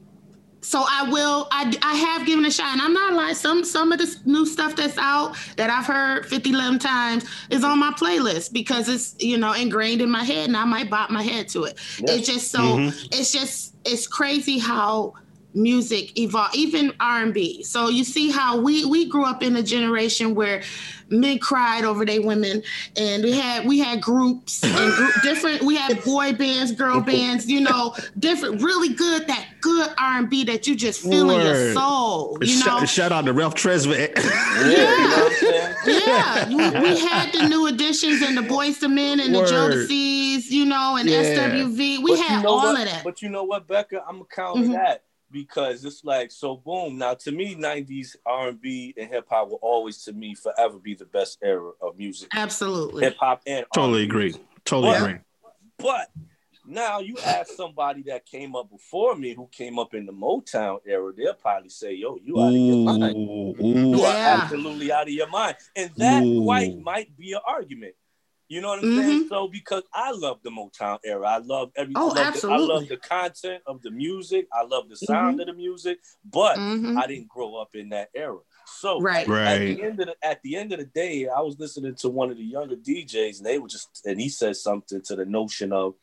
[SPEAKER 3] so I will I I have given a shot. And I'm not lying. Some some of this new stuff that's out that I've heard 50 11 times is on my playlist because it's you know ingrained in my head and I might bop my head to it.
[SPEAKER 4] Yeah.
[SPEAKER 3] It's just so
[SPEAKER 2] Mhm.
[SPEAKER 3] it's just it's crazy how music evolve even r&b so you see how we we grew up in a generation where men cried over their women and we had we had groups and group, different we had boy bands girl bands you know different really good that good r&b that you just feel in your soul you know
[SPEAKER 2] Shout, shout out to Ralph Tresvant.
[SPEAKER 4] Yeah, you know what I'm saying?
[SPEAKER 3] yeah, you- we had the New Editions and the Boyz II Men and the
[SPEAKER 2] Word.
[SPEAKER 3] Jodeci's, you know, and
[SPEAKER 2] Yeah.
[SPEAKER 3] SWV. We
[SPEAKER 4] But you
[SPEAKER 3] had
[SPEAKER 4] know
[SPEAKER 3] all
[SPEAKER 4] what?
[SPEAKER 3] of that.
[SPEAKER 4] But you know what, Becca? I'm gonna counter
[SPEAKER 3] Mhm.
[SPEAKER 4] that because it's like so. Boom. Now, to me, '90s R&B and hip hop will always, to me, forever be the best era of music,
[SPEAKER 3] Absolutely.
[SPEAKER 4] hip hop and
[SPEAKER 2] totally
[SPEAKER 4] R&B.
[SPEAKER 2] agree. Totally
[SPEAKER 4] What?
[SPEAKER 2] agree.
[SPEAKER 4] But now you ask somebody that came up before me, who came up in the Motown era, they'll probably say, "Yo, you out of your mind.
[SPEAKER 2] Ooh,
[SPEAKER 4] You
[SPEAKER 2] ooh.
[SPEAKER 4] are
[SPEAKER 3] Yeah.
[SPEAKER 4] absolutely out of your mind," and that
[SPEAKER 2] Ooh.
[SPEAKER 4] quite might be an argument. You know what I'm
[SPEAKER 3] Mm-hmm.
[SPEAKER 4] saying? So because I love the Motown era, I love every.
[SPEAKER 3] Oh,
[SPEAKER 4] I love The, I love the content of the music. I love the sound of the music, but
[SPEAKER 3] Mhm.
[SPEAKER 4] I didn't grow up in that era. So
[SPEAKER 3] Right.
[SPEAKER 4] at, at the end of the at the end of the day, I was listening to one of the younger DJs, and they were just and he said something to the notion of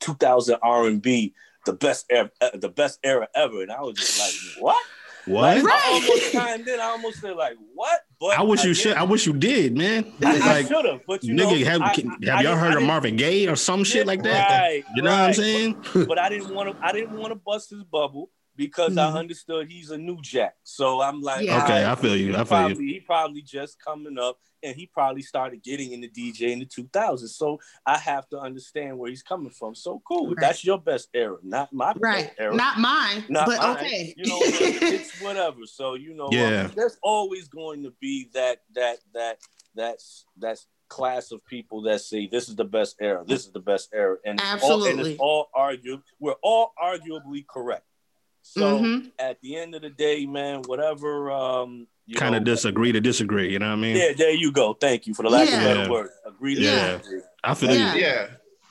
[SPEAKER 4] 2000 R&B, the best era, the best era ever, and I was just like, what?
[SPEAKER 2] What?
[SPEAKER 4] Like,
[SPEAKER 3] Right.
[SPEAKER 4] I almost chimed in. I almost said like, what? But
[SPEAKER 2] I wish you
[SPEAKER 4] didn't.
[SPEAKER 2] should. I wish you did, man.
[SPEAKER 4] I,
[SPEAKER 2] Like,
[SPEAKER 4] should have, but you
[SPEAKER 2] nigga,
[SPEAKER 4] know,
[SPEAKER 2] have,
[SPEAKER 4] I-
[SPEAKER 2] can-
[SPEAKER 4] I
[SPEAKER 2] have y'all heard of Marvin Gaye or some shit like that?
[SPEAKER 4] Right,
[SPEAKER 2] You know what I'm
[SPEAKER 4] right.
[SPEAKER 2] saying?
[SPEAKER 4] But I didn't want to. I didn't want to bust his bubble because
[SPEAKER 3] Mhm.
[SPEAKER 4] I understood he's a new jack. So I'm like,
[SPEAKER 3] Yeah.
[SPEAKER 2] Okay,
[SPEAKER 4] all
[SPEAKER 2] I feel you.
[SPEAKER 4] he
[SPEAKER 2] I feel
[SPEAKER 4] probably,
[SPEAKER 2] you.
[SPEAKER 4] He probably just coming up, and he probably started getting into DJ in the 2000s. So I have to understand where he's coming from. So cool.
[SPEAKER 3] Right.
[SPEAKER 4] That's your best era, not my
[SPEAKER 3] Right.
[SPEAKER 4] best era.
[SPEAKER 3] Not mine,
[SPEAKER 4] Not
[SPEAKER 3] but
[SPEAKER 4] mine.
[SPEAKER 3] okay.
[SPEAKER 4] You know, it's, it's whatever. So you know,
[SPEAKER 2] Yeah.
[SPEAKER 4] um, there's always going to be that that that that's that's class of people that say this is the best era, this is the best era, and it's all, and
[SPEAKER 3] Absolutely.
[SPEAKER 4] it's all argue. We're all arguably correct. So
[SPEAKER 3] Mhm.
[SPEAKER 4] at the end of the day, man, whatever. Um, you
[SPEAKER 2] Kind of disagree to disagree. You know what I mean?
[SPEAKER 4] Yeah, there you go. Thank you for the lack
[SPEAKER 3] Yeah.
[SPEAKER 4] of a better word. Agree to
[SPEAKER 2] Yeah.
[SPEAKER 4] disagree.
[SPEAKER 2] I feel
[SPEAKER 3] Yeah.
[SPEAKER 2] you.
[SPEAKER 5] Yeah.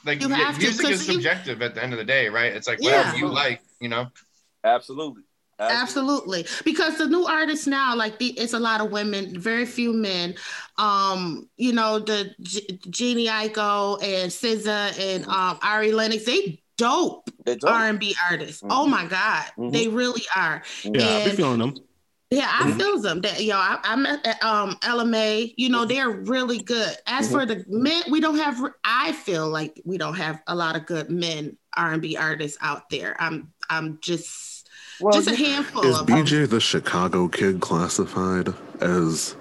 [SPEAKER 5] Like
[SPEAKER 3] You
[SPEAKER 5] yeah,
[SPEAKER 3] have to,
[SPEAKER 5] music is
[SPEAKER 3] 'cause you-
[SPEAKER 5] subjective at the end of the day, right? It's like
[SPEAKER 3] Yeah.
[SPEAKER 5] whatever you like, you know.
[SPEAKER 4] Absolutely.
[SPEAKER 3] Absolutely, because the new artists now, like the, it's a lot of women, very few men. Um, you know, the G- Jhené Aiko and SZA and um, Ari Lennox, they dope
[SPEAKER 4] dope.
[SPEAKER 3] R and B artists.
[SPEAKER 4] Mhm.
[SPEAKER 3] Oh my God,
[SPEAKER 4] Mhm.
[SPEAKER 3] they really are.
[SPEAKER 2] Yeah, I be feeling them.
[SPEAKER 3] Yeah, I
[SPEAKER 4] Mm-hmm.
[SPEAKER 3] feel them. That yo, I, I met at um LMA. You know, they're really good. As for the men, we don't have. I feel like we don't have a lot of good men R and B artists out there. I'm I'm just
[SPEAKER 4] Well,
[SPEAKER 3] just a handful
[SPEAKER 1] Is
[SPEAKER 3] of them.
[SPEAKER 1] BJ the Chicago Kid classified as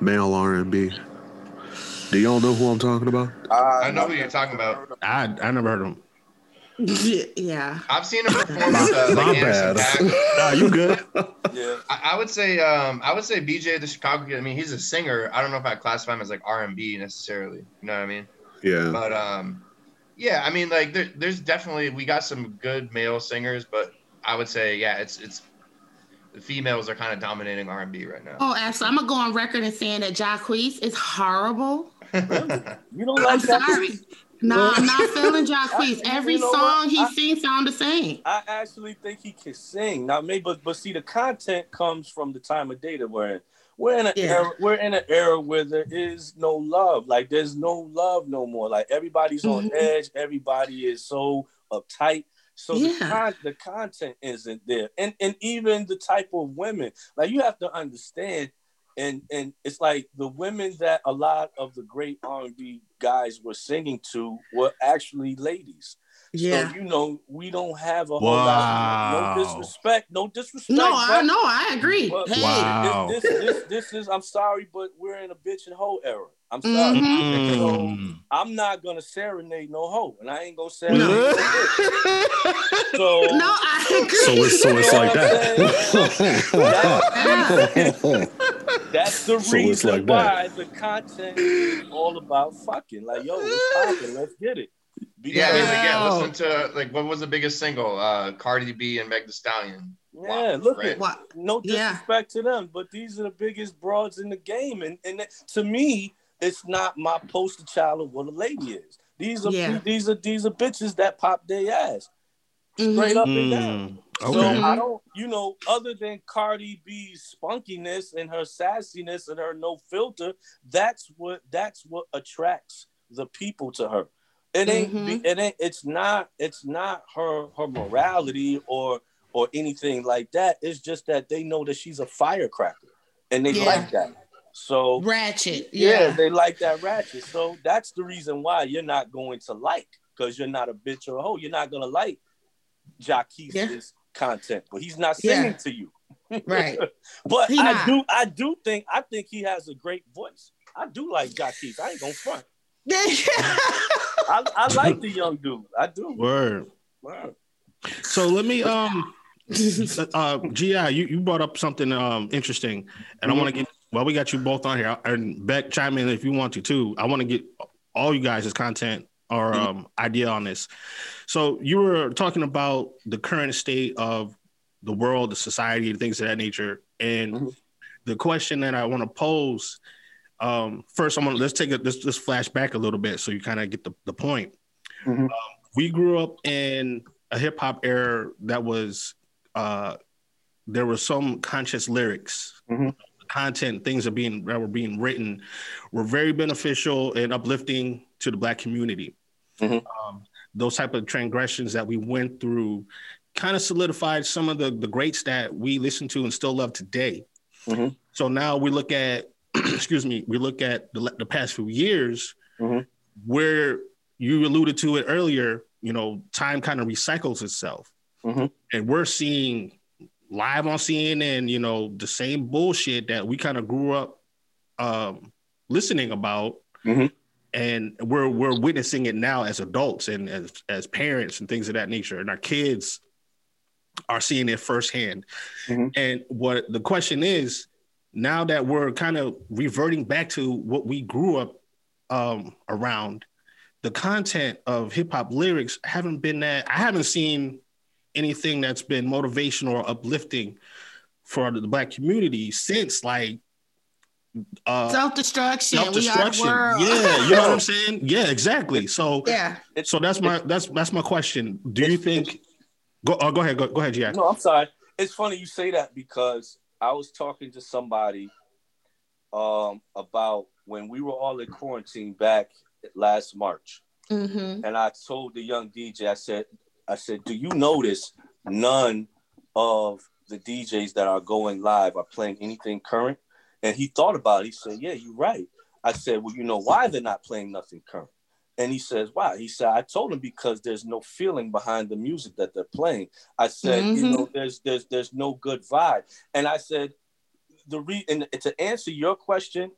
[SPEAKER 1] male R&B? Do y'all know who I'm talking about?
[SPEAKER 5] I know who you're talking about.
[SPEAKER 2] I I never heard of them.
[SPEAKER 3] yeah.
[SPEAKER 5] I've seen him perform with uh,
[SPEAKER 1] My
[SPEAKER 5] like Anderson
[SPEAKER 1] bad.
[SPEAKER 5] Paak.
[SPEAKER 2] Nah, you good?
[SPEAKER 4] Yeah.
[SPEAKER 5] I, I would say um I would say BJ the Chicago Kid. I mean, he's a singer. I don't know if I classify him as like R and B necessarily. You know what I mean?
[SPEAKER 1] Yeah.
[SPEAKER 5] But um, yeah, I mean, like there, there's definitely we got some good male singers, but I would say yeah, it's it's the females are kind of dominating R and B right now.
[SPEAKER 3] Oh, absolutely. I'm gonna go on record and saying that Jacquees is horrible.
[SPEAKER 4] You don't like
[SPEAKER 3] I'm
[SPEAKER 4] like that?
[SPEAKER 3] sorry. No, I'm not feeling Jacquees. Every
[SPEAKER 4] you know
[SPEAKER 3] song
[SPEAKER 4] what?
[SPEAKER 3] he
[SPEAKER 4] I-
[SPEAKER 3] sings sound the same.
[SPEAKER 4] I actually think he can sing. Now, maybe, but, but see, the content comes from the time of day that we're in. We're in an
[SPEAKER 3] Yeah.
[SPEAKER 4] era. We're in an era where there is no love. Like there's no love no more. Like everybody's on
[SPEAKER 3] Mhm.
[SPEAKER 4] edge. Everybody is so uptight. So the, con- the content isn't there, and and even the type of women. Like you have to understand, and and it's like the women that a lot of the great R and B guys were singing to were actually ladies.
[SPEAKER 3] Yeah.
[SPEAKER 4] So you know we don't have a whole
[SPEAKER 2] Wow.
[SPEAKER 4] lot. No disrespect. No disrespect.
[SPEAKER 3] No, I know. I agree.
[SPEAKER 4] but
[SPEAKER 3] Hey.
[SPEAKER 2] Wow.
[SPEAKER 4] This, this, this, this is. I'm sorry, but we're in a bitch and hoe era. I'm sorry.
[SPEAKER 3] Mhm.
[SPEAKER 2] Mm.
[SPEAKER 4] I'm not gonna serenade no hoe, and I ain't gonna serenade.
[SPEAKER 3] No.
[SPEAKER 4] no. So
[SPEAKER 3] No, I agree.
[SPEAKER 1] So it's so it's like that.
[SPEAKER 4] that's the
[SPEAKER 1] So it's
[SPEAKER 4] reason
[SPEAKER 1] like
[SPEAKER 4] why
[SPEAKER 1] that.
[SPEAKER 4] the content is all about fucking. Like, yo, it's popping. Let's get it. Because-
[SPEAKER 5] Yeah, I mean, again, listen to like what was the biggest single? Uh, Cardi B and Meg Thee Stallion.
[SPEAKER 4] Yeah, look
[SPEAKER 5] right?
[SPEAKER 4] at
[SPEAKER 3] What?
[SPEAKER 4] no
[SPEAKER 3] Yeah.
[SPEAKER 4] disrespect to them, but these are the biggest broads in the game, and and that- to me, it's not my poster child of what a lady is. These are
[SPEAKER 3] Yeah.
[SPEAKER 4] these are these are bitches that pop their ass
[SPEAKER 3] Mhm.
[SPEAKER 4] straight up and down.
[SPEAKER 2] Mm.
[SPEAKER 4] So
[SPEAKER 2] Okay.
[SPEAKER 4] I don't, you know, other than Cardi B's spunkiness and her sassiness and her no filter, that's what that's what attracts the people to her. It ain't
[SPEAKER 3] Mhm.
[SPEAKER 4] it ain't it's not it's not her her morality or or anything like that. It's just that they know that she's a firecracker and they
[SPEAKER 3] Yeah.
[SPEAKER 4] like that. So
[SPEAKER 3] Ratchet.
[SPEAKER 4] yeah,
[SPEAKER 3] Yeah.
[SPEAKER 4] they like that ratchet. So that's the reason why you're not going to like because you're not a bitch or a hoe. You're not gonna like Jaquez's
[SPEAKER 3] Yeah.
[SPEAKER 4] content, but he's not
[SPEAKER 3] Yeah.
[SPEAKER 4] singing to you.
[SPEAKER 3] Right.
[SPEAKER 4] But
[SPEAKER 3] He
[SPEAKER 4] I
[SPEAKER 3] not.
[SPEAKER 4] do, I do think, I think he has a great voice. I do like Jaquez. I ain't gonna front. I, I like the young dude. I do.
[SPEAKER 2] Word.
[SPEAKER 4] Word.
[SPEAKER 2] So let me um uh GI, you, you brought up something um interesting, and I want to get well, we got you both on here, and Beck chime in if you want to too. I want to get all you guys' content or um idea on this. So you were talking about the current state of the world, the society, and things of that nature, and
[SPEAKER 4] Mhm.
[SPEAKER 2] the question that I want to pose. Um, first, I'm gonna let's take a let's let's flash back a little bit so you kind of get the, the point.
[SPEAKER 4] Mhm.
[SPEAKER 2] Um, we grew up in a hip hop era that was uh there were some conscious lyrics
[SPEAKER 4] Mhm.
[SPEAKER 2] content things are being that were being written were very beneficial and uplifting to the black community
[SPEAKER 4] Mhm.
[SPEAKER 2] um, those type of transgressions that we went through kind of solidified some of the the greats that we listen to and still love today
[SPEAKER 4] Mhm.
[SPEAKER 2] so now we look at excuse me we look at the, the past few years
[SPEAKER 4] Mhm.
[SPEAKER 2] where you alluded to it earlier you know time kind of recycles itself
[SPEAKER 4] Mhm.
[SPEAKER 2] and we're seeing live on CNN, you know, the same bullshit that we kind of grew up um, listening about,
[SPEAKER 4] Mhm.
[SPEAKER 2] and we're we're witnessing it now as adults and as as parents and things of that nature, and our kids are seeing it firsthand.
[SPEAKER 4] Mhm.
[SPEAKER 2] And what the question is now that we're kind of reverting back to what we grew up um, around, the content of hip hop lyrics haven't been that. I haven't seen anything that's been motivational or uplifting for the black community since like uh
[SPEAKER 3] Self destruction. We are the
[SPEAKER 2] self-destruction. Yeah, you know what I'm saying? Yeah, exactly. So
[SPEAKER 3] yeah.
[SPEAKER 2] so that's my that's that's my question. Do you think go oh, go ahead, go, go ahead, Jack.
[SPEAKER 4] No, I'm sorry. It's funny you say that because I was talking to somebody um, about when we were all in quarantine back last March.
[SPEAKER 3] Mm-hmm.
[SPEAKER 4] and I told the young DJ, I said, I said, do you notice none of the DJs that are going live are playing anything current? And he thought about it. He said, Yeah, you're right. I said, Well, you know why they're not playing nothing current? And he says, Why? He said, I told him because there's no feeling behind the music that they're playing. I said, you mm-hmm. know, there's there's there's no good vibe. And I said, the re and to answer your question,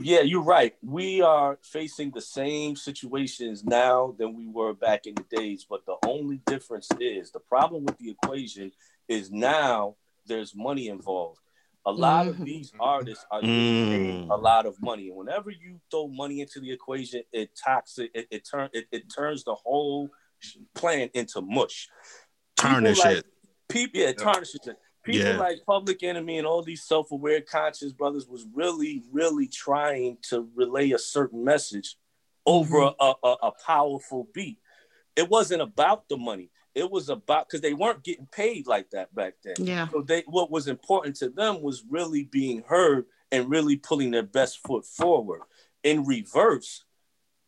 [SPEAKER 4] yeah, you're right. We are facing the same situations now than we were back in the days, but the only difference is the problem with the equation is now there's money involved. A lot of
[SPEAKER 3] Mhm.
[SPEAKER 4] these artists are getting paid
[SPEAKER 2] Mm.
[SPEAKER 4] a lot of money, and whenever you throw money into the equation, it toxic. It it, turn, it, it turns the whole plan into mush. People
[SPEAKER 2] Tarnish
[SPEAKER 4] like-
[SPEAKER 2] it.
[SPEAKER 4] people yeah, tarnishes it. People
[SPEAKER 2] Yeah.
[SPEAKER 4] like Public Enemy and all these self-aware conscious brothers was really, really trying to relay a certain message over a, a, a powerful beat. It wasn't about the money. It was about because they weren't getting paid like that back then.
[SPEAKER 3] Yeah.
[SPEAKER 4] So they what was important to them was really being heard and really pulling their best foot forward. In reverse,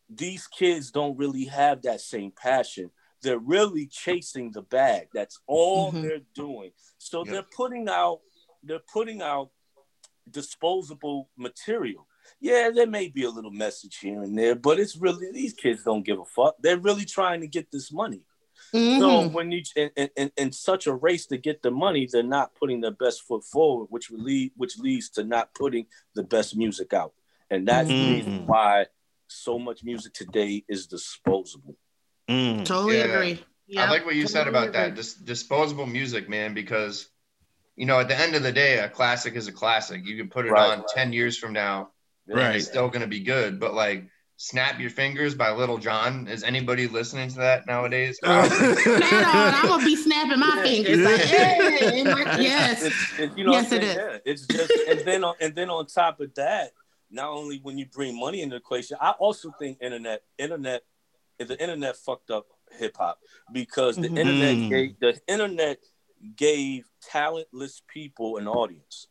[SPEAKER 4] these kids don't really have that same passion. they're really chasing the bag. That's all
[SPEAKER 3] Mhm.
[SPEAKER 4] they're doing. So
[SPEAKER 5] Yep.
[SPEAKER 4] they're putting out they're putting out disposable material. Yeah, there may be a little message here and there, but it's really these kids don't give a fuck. They're really trying to get this money. So
[SPEAKER 3] Mhm.
[SPEAKER 4] when you in, in- in, in such a race to get the money, they're not putting their best foot forward, which will lead which leads to not putting the best music out. And that's the
[SPEAKER 2] Mhm.
[SPEAKER 4] reason why so much music today is disposable.
[SPEAKER 2] Mm.
[SPEAKER 3] Totally
[SPEAKER 5] Yeah.
[SPEAKER 3] agree.
[SPEAKER 5] I like what you said
[SPEAKER 3] totally
[SPEAKER 5] about that.
[SPEAKER 3] agree.
[SPEAKER 5] Dis- disposable music, man, because you know, at the end of the day, a classic is a classic. You can put it
[SPEAKER 4] Right,
[SPEAKER 5] on
[SPEAKER 4] right.
[SPEAKER 5] 10 years from now, and
[SPEAKER 2] Right.
[SPEAKER 5] it's still gonna be good. But like Snap Your Fingers by Lil Jon. Is anybody listening to that nowadays?
[SPEAKER 3] Snap on, I'm gonna be snapping my
[SPEAKER 4] Yeah.
[SPEAKER 3] fingers. Like, hey, and like,
[SPEAKER 4] It's-
[SPEAKER 3] yes.
[SPEAKER 4] it's, it's- you know
[SPEAKER 3] Yes,
[SPEAKER 4] what
[SPEAKER 3] it
[SPEAKER 4] saying? Yeah, it's just and then on and then on top of that, not only when you bring money into the equation, I also think internet internet the internet fucked up hip hop because the
[SPEAKER 3] Mhm.
[SPEAKER 4] internet
[SPEAKER 2] Mm.
[SPEAKER 4] gave the internet gave talentless people an audience.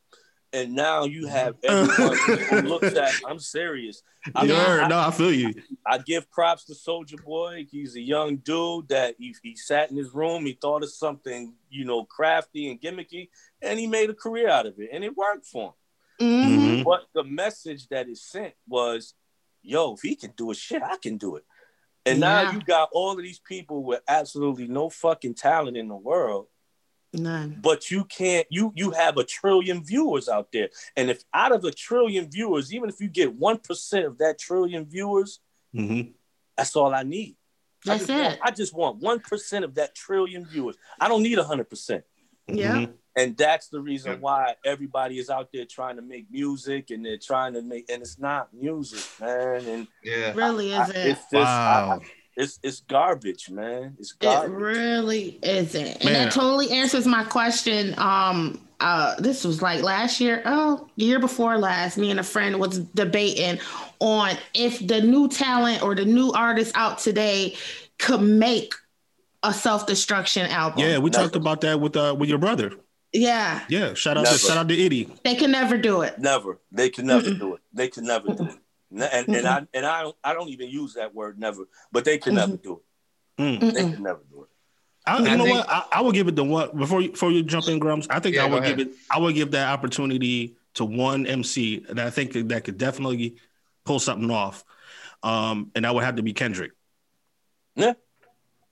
[SPEAKER 4] And now you have everyone who looks at I'm serious. I mean,
[SPEAKER 2] Yeah,
[SPEAKER 4] I-
[SPEAKER 2] no, I feel you.
[SPEAKER 4] I give props to Soulja Boy. He's a young dude that he, he sat in his room. He thought of something, you know, crafty and gimmicky, and he made a career out of it, and it worked for him.
[SPEAKER 3] Mhm.
[SPEAKER 2] Mhm.
[SPEAKER 4] But the message that is sent was, "Yo, if he can do it, shit, I can do it." And now you got all of these people with absolutely no fucking talent in the world,
[SPEAKER 3] None.
[SPEAKER 4] but you can't. You you have a trillion viewers out there, and if out of a trillion viewers, even if you get one percent of that trillion viewers,
[SPEAKER 2] Mhm.
[SPEAKER 4] that's all I need. I
[SPEAKER 3] That's
[SPEAKER 4] just want-
[SPEAKER 3] it.
[SPEAKER 4] I just want one percent of that trillion viewers. I don't need a hundred percent,
[SPEAKER 3] Yeah.
[SPEAKER 2] Mhm.
[SPEAKER 4] and that's the reason
[SPEAKER 5] Yeah.
[SPEAKER 4] why everybody is out there trying to make music, and they're trying to make, and it's not music, man. And
[SPEAKER 5] yeah.
[SPEAKER 3] Really
[SPEAKER 4] I-
[SPEAKER 3] isn't.
[SPEAKER 4] it's just,
[SPEAKER 2] Wow.
[SPEAKER 4] I- it's it's garbage, man. It's garbage.
[SPEAKER 3] It really isn't. And
[SPEAKER 2] Man.
[SPEAKER 3] that totally answers my question. Um, uh, this was like last year, oh, year before last, me and a friend was debating on if the new talent or the new artist out today could make a self-destruction album.
[SPEAKER 2] Yeah, we
[SPEAKER 4] Never.
[SPEAKER 2] talked about that with uh with your brother.
[SPEAKER 3] Yeah.
[SPEAKER 2] Yeah, shout out
[SPEAKER 4] Never.
[SPEAKER 2] to shout out to Itty.
[SPEAKER 3] They can never do it.
[SPEAKER 4] Never. They can never
[SPEAKER 3] Mm-mm.
[SPEAKER 4] do it. They can never do it. Ne- And, and I and I don't I don't even use that word never, but they can never do it. They
[SPEAKER 3] Mm-mm.
[SPEAKER 4] can never do it.
[SPEAKER 2] I, you
[SPEAKER 5] I
[SPEAKER 2] know
[SPEAKER 5] think-
[SPEAKER 2] what? I, I would give it the one before you before you jump in, Grums. I think
[SPEAKER 5] Yeah,
[SPEAKER 2] I would give it. I would give that opportunity to one MC, and I think that, that could definitely pull something off. Um, and that would have to be Kendrick.
[SPEAKER 3] Yeah.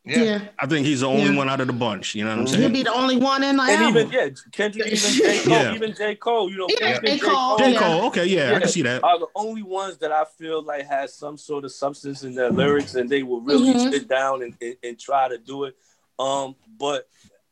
[SPEAKER 5] Yeah.
[SPEAKER 2] I think he's the only
[SPEAKER 3] Yeah.
[SPEAKER 2] one out of the bunch. You know what I'm
[SPEAKER 4] saying?
[SPEAKER 3] He'll
[SPEAKER 2] saying?
[SPEAKER 3] be the only one in the
[SPEAKER 4] And
[SPEAKER 3] album.
[SPEAKER 4] even yeah, Kendrick, even J. Cole,
[SPEAKER 2] Yeah.
[SPEAKER 4] even J. Cole, you know,
[SPEAKER 3] Yeah,
[SPEAKER 4] Kendrick and
[SPEAKER 3] J. Cole,
[SPEAKER 2] J. Cole. Okay, yeah, I can see that.
[SPEAKER 4] are the only ones that I feel like has some sort of substance in their lyrics, and they will really
[SPEAKER 3] Mhm.
[SPEAKER 4] sit down and, and, and try to do it. Um, but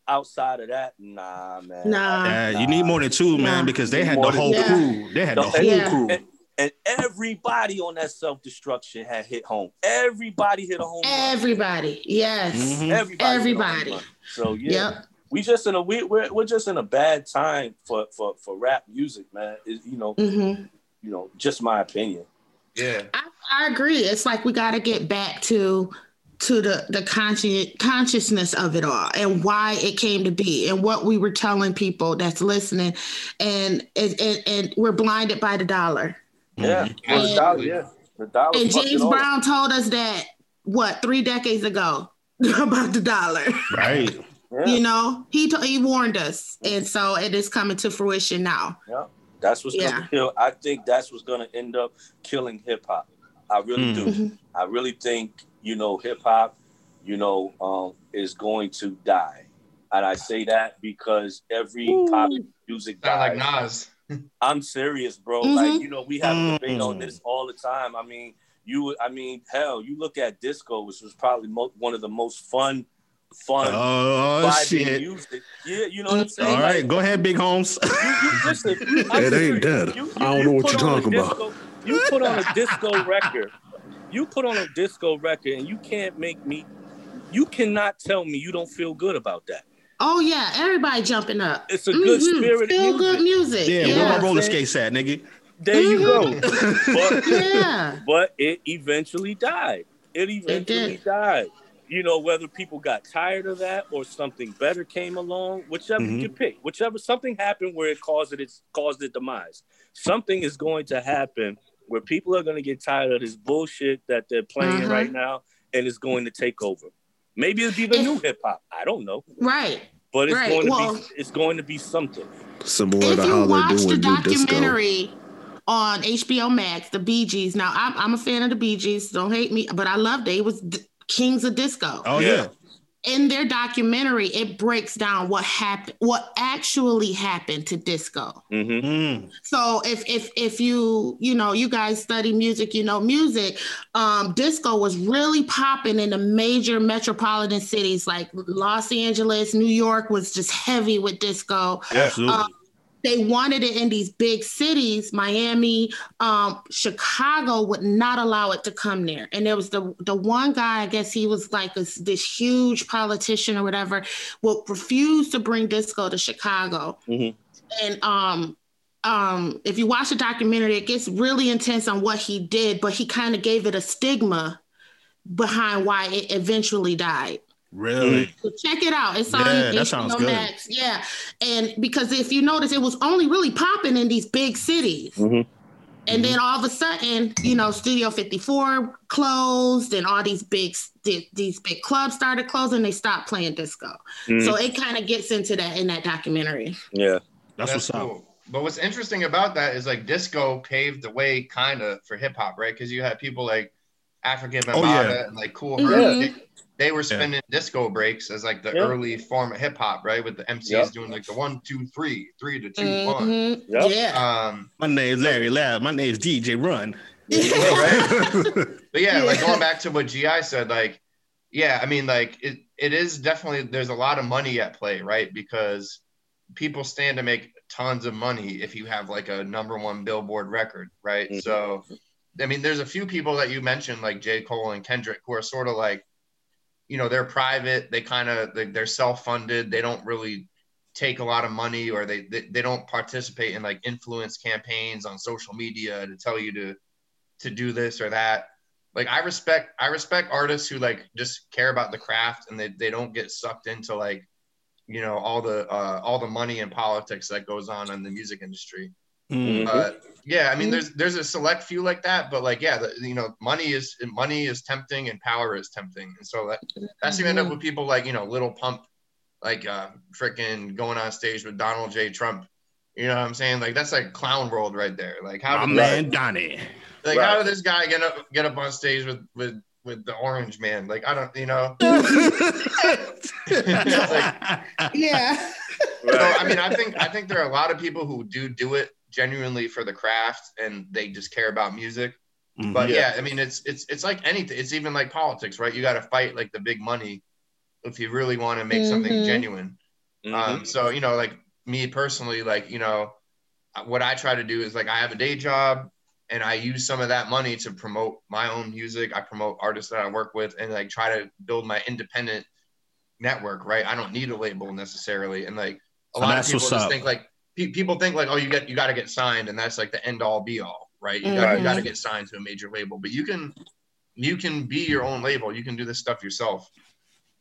[SPEAKER 4] outside of that, nah, man.
[SPEAKER 3] Nah.
[SPEAKER 2] Yeah, you need more than two, man,
[SPEAKER 3] Nah.
[SPEAKER 2] because they had the whole
[SPEAKER 3] two.
[SPEAKER 2] crew. They had the
[SPEAKER 4] No,
[SPEAKER 2] whole
[SPEAKER 3] Yeah.
[SPEAKER 2] crew.
[SPEAKER 4] And, and everybody on that self destruction had hit home. Everybody hit a home. run.
[SPEAKER 3] Everybody. Yes.
[SPEAKER 2] Mhm.
[SPEAKER 4] Everybody. hit a home
[SPEAKER 3] Everybody.
[SPEAKER 4] So yeah,
[SPEAKER 3] Yep.
[SPEAKER 4] we just in a we we're, we're just in a bad time for for for rap music, man. Is you know
[SPEAKER 3] hmm
[SPEAKER 4] you know just my opinion.
[SPEAKER 5] Yeah.
[SPEAKER 3] I, I agree. It's like we got to get back to to the the consci- consciousness of it all and why it came to be and what we were telling people that's listening, and and and, and we're blinded by the dollar.
[SPEAKER 4] Yeah,
[SPEAKER 2] Mhm.
[SPEAKER 4] well, the dollar, yeah, the dollar.
[SPEAKER 3] And James
[SPEAKER 4] all.
[SPEAKER 3] Brown told us that what three decades ago about the dollar.
[SPEAKER 2] Right.
[SPEAKER 4] Yeah,
[SPEAKER 3] You know, he t- he warned us, and so it is coming to fruition now.
[SPEAKER 4] yeah, that's what's
[SPEAKER 3] Yeah.
[SPEAKER 4] gonna kill. I think that's what's gonna end up killing hip hop. I really
[SPEAKER 2] Mm.
[SPEAKER 4] do.
[SPEAKER 3] Mhm.
[SPEAKER 4] I really think you know hip hop, you know, um, is going to die, and I say that because every pop music
[SPEAKER 5] Sound like. Nas.
[SPEAKER 4] I'm serious, bro.
[SPEAKER 3] Mhm.
[SPEAKER 4] Like you know, we have a debate on
[SPEAKER 2] Mm.
[SPEAKER 4] this all the time. I mean, you, I mean, hell, you look at disco, which was probably mo- one of the most fun, fun,
[SPEAKER 2] Oh shit!
[SPEAKER 4] music. Yeah, you know what I'm saying.
[SPEAKER 2] right,
[SPEAKER 4] Like,
[SPEAKER 2] go ahead, Big Holmes.
[SPEAKER 4] you, you, listen,
[SPEAKER 1] It ain't
[SPEAKER 4] serious.
[SPEAKER 1] dead. I don't know what you're talking about.
[SPEAKER 4] disco- You put on a disco record. You put on a disco record, and you can't make me. You cannot tell me you don't feel good about that.
[SPEAKER 3] Oh yeah, everybody jumping up.
[SPEAKER 4] It's a good
[SPEAKER 3] Mhm.
[SPEAKER 4] spirit.
[SPEAKER 3] Feel good music.
[SPEAKER 2] yeah,
[SPEAKER 3] Yeah,
[SPEAKER 2] where my roller skates at, nigga?
[SPEAKER 4] There you go. But
[SPEAKER 3] yeah.
[SPEAKER 4] but it eventually died. It eventually
[SPEAKER 3] did.
[SPEAKER 4] died. You know, whether people got tired of that or something better came along, whichever
[SPEAKER 2] Mhm.
[SPEAKER 4] you pick, whichever something happened where it caused it, it's caused it demise. Something is going to happen where people are going to get tired of this bullshit that they're playing
[SPEAKER 3] Uh-huh.
[SPEAKER 4] right now, and it's going to take over. Maybe it'll be the
[SPEAKER 3] If-
[SPEAKER 4] new hip hop. I don't know,
[SPEAKER 3] Right.
[SPEAKER 4] but it's
[SPEAKER 3] Right,
[SPEAKER 4] going to
[SPEAKER 3] well-
[SPEAKER 4] be it's going to be something.
[SPEAKER 1] Similar
[SPEAKER 3] if
[SPEAKER 1] to
[SPEAKER 3] you
[SPEAKER 1] how they're
[SPEAKER 3] the
[SPEAKER 1] doing new disco.
[SPEAKER 3] documentary on HBO Max, the Bee Gees. Now I'm, I'm a fan of the Bee Gees. Don't hate me, but I love they was d- kings of disco.
[SPEAKER 2] Oh
[SPEAKER 4] Yeah.
[SPEAKER 2] Yeah.
[SPEAKER 3] In their documentary, it breaks down what happened, what actually happened to disco.
[SPEAKER 4] hmm
[SPEAKER 2] Mm.
[SPEAKER 3] So if if if you you know you guys study music, you know music, um, disco was really popping in the major metropolitan cities like Los Angeles, New York was just heavy with disco.
[SPEAKER 2] Absolutely.
[SPEAKER 3] Um, they wanted it in these big cities, Miami, um, Chicago would not allow it to come there. And there was the the one guy, I guess he was like this, this huge politician or whatever, would refuse to bring disco to Chicago.
[SPEAKER 4] Mhm.
[SPEAKER 3] And um, um, if you watch the documentary, it gets really intense on what he did, but he kind of gave it a stigma behind why it eventually died.
[SPEAKER 2] Really.
[SPEAKER 3] So check it out. It's on
[SPEAKER 2] Yeah, that
[SPEAKER 3] HBO
[SPEAKER 2] sounds good.
[SPEAKER 3] Max. Yeah, and because if you notice, it was only really popping in these big cities,
[SPEAKER 4] Mhm.
[SPEAKER 3] and then all of a sudden, you know, Studio 54 closed, and all these big these big clubs started closing. They stopped playing disco.
[SPEAKER 4] Mhm.
[SPEAKER 3] So it kind of gets into that in that documentary.
[SPEAKER 4] Yeah.
[SPEAKER 2] That's, what's up.
[SPEAKER 5] But what's interesting about that is like disco paved the way kind of for hip hop, right? Because you had people like African
[SPEAKER 2] Oh, yeah.
[SPEAKER 5] and like
[SPEAKER 3] Kool.
[SPEAKER 5] Herc. They, they were spinning disco breaks as like the
[SPEAKER 4] Yeah.
[SPEAKER 5] early form of hip hop, right? With the MCs
[SPEAKER 4] Yep.
[SPEAKER 5] doing like the one, two, three, three to 2 one.
[SPEAKER 3] Mhm.
[SPEAKER 4] Yep.
[SPEAKER 3] Yeah.
[SPEAKER 5] Um,
[SPEAKER 2] My name's Larry Lab. My name's DJ Run.
[SPEAKER 5] But yeah, like going back to what GI said, like, yeah, I mean, like it, it is definitely there's a lot of money at play, right? Because people stand to make tons of money if you have like a number one billboard record, right?
[SPEAKER 4] Mhm.
[SPEAKER 5] So I mean, there's a few people that you mentioned, like J. Cole and Kendrick, who are sort of like, you know, they're private, they kind of they, they're self-funded, they don't really take a lot of money or they, they they don't participate in like influence campaigns on social media to tell you to to do this or that. Like i respect i respect artists who like just care about the craft and they, they don't get sucked into like you know all the uh, all the money and politics that goes on in the music industry
[SPEAKER 2] Mm.
[SPEAKER 5] but yeah i mean
[SPEAKER 3] Mhm.
[SPEAKER 5] there's there's a select few like that but like yeah the, you know money is money is tempting and power is tempting and so that that's you end up with people like you know Lil Pump like uh freaking going on stage with donald j trump you know what i'm saying like that's like clown world right there like how
[SPEAKER 2] My
[SPEAKER 5] did
[SPEAKER 2] man Donnie.
[SPEAKER 5] like
[SPEAKER 4] Right.
[SPEAKER 5] how did this guy get up get up on stage with with with the orange man like i don't you know
[SPEAKER 3] Yeah.
[SPEAKER 5] so i mean i think i think there are a lot of people who do do it genuinely for the craft and they just care about music
[SPEAKER 2] Mhm.
[SPEAKER 5] but
[SPEAKER 4] Yeah.
[SPEAKER 5] yeah. i mean it's it's it's like anything it's even like politics right you got to fight like the big money if you really want to make something
[SPEAKER 3] Mhm.
[SPEAKER 5] genuine
[SPEAKER 4] Mhm.
[SPEAKER 5] um so you know like me personally like you know what i try to do is like i have a day job and i use some of that money to promote my own music i promote artists that i work with and like try to build my independent network right i don't need a label necessarily and like a
[SPEAKER 2] So
[SPEAKER 5] lot of people just
[SPEAKER 2] up.
[SPEAKER 5] think like pe- people think like oh you get you got to get signed and that's like the end all be all right you got
[SPEAKER 3] Mhm.
[SPEAKER 5] got to get signed to a major label but you can you can be your own label you can do this stuff yourself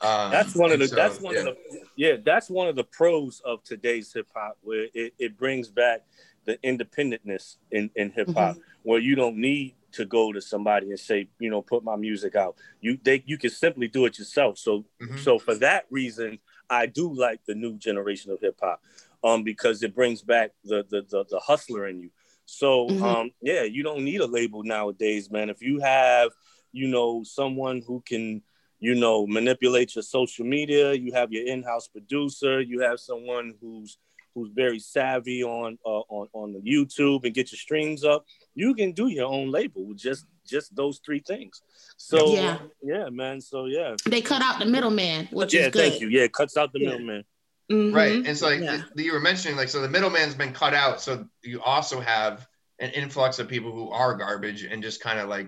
[SPEAKER 5] um,
[SPEAKER 4] That's one of the.
[SPEAKER 5] so,
[SPEAKER 4] that's one
[SPEAKER 5] yeah.
[SPEAKER 4] of the. Yeah, that's one of the pros of today's hip hop, where it, it brings back the independentness in in hip hop, where you don't need to go to somebody and say, you know, put my music out. You they you can simply do it yourself. So
[SPEAKER 5] Mhm.
[SPEAKER 4] so for that reason, I do like the new generation of hip hop, um, because it brings back the the the, the hustler in you. So
[SPEAKER 3] Mhm.
[SPEAKER 4] um, yeah, you don't need a label nowadays, man. If you have, you know, someone who can you know, manipulate your social media. You have your in-house producer. You have someone who's who's very savvy on uh, on on the YouTube and get your streams up. You can do your own label with just just those three things. So
[SPEAKER 3] Yeah.
[SPEAKER 4] yeah, man. So yeah,
[SPEAKER 3] They cut out the middleman, which
[SPEAKER 4] yeah.
[SPEAKER 3] is good.
[SPEAKER 4] Thank you. Yeah, it cuts out the
[SPEAKER 3] Yeah.
[SPEAKER 4] middleman.
[SPEAKER 3] Mhm.
[SPEAKER 5] right and so like
[SPEAKER 3] Yeah.
[SPEAKER 5] th- you were mentioning like so the middleman's been cut out so you also have an influx of people who are garbage and just kind of like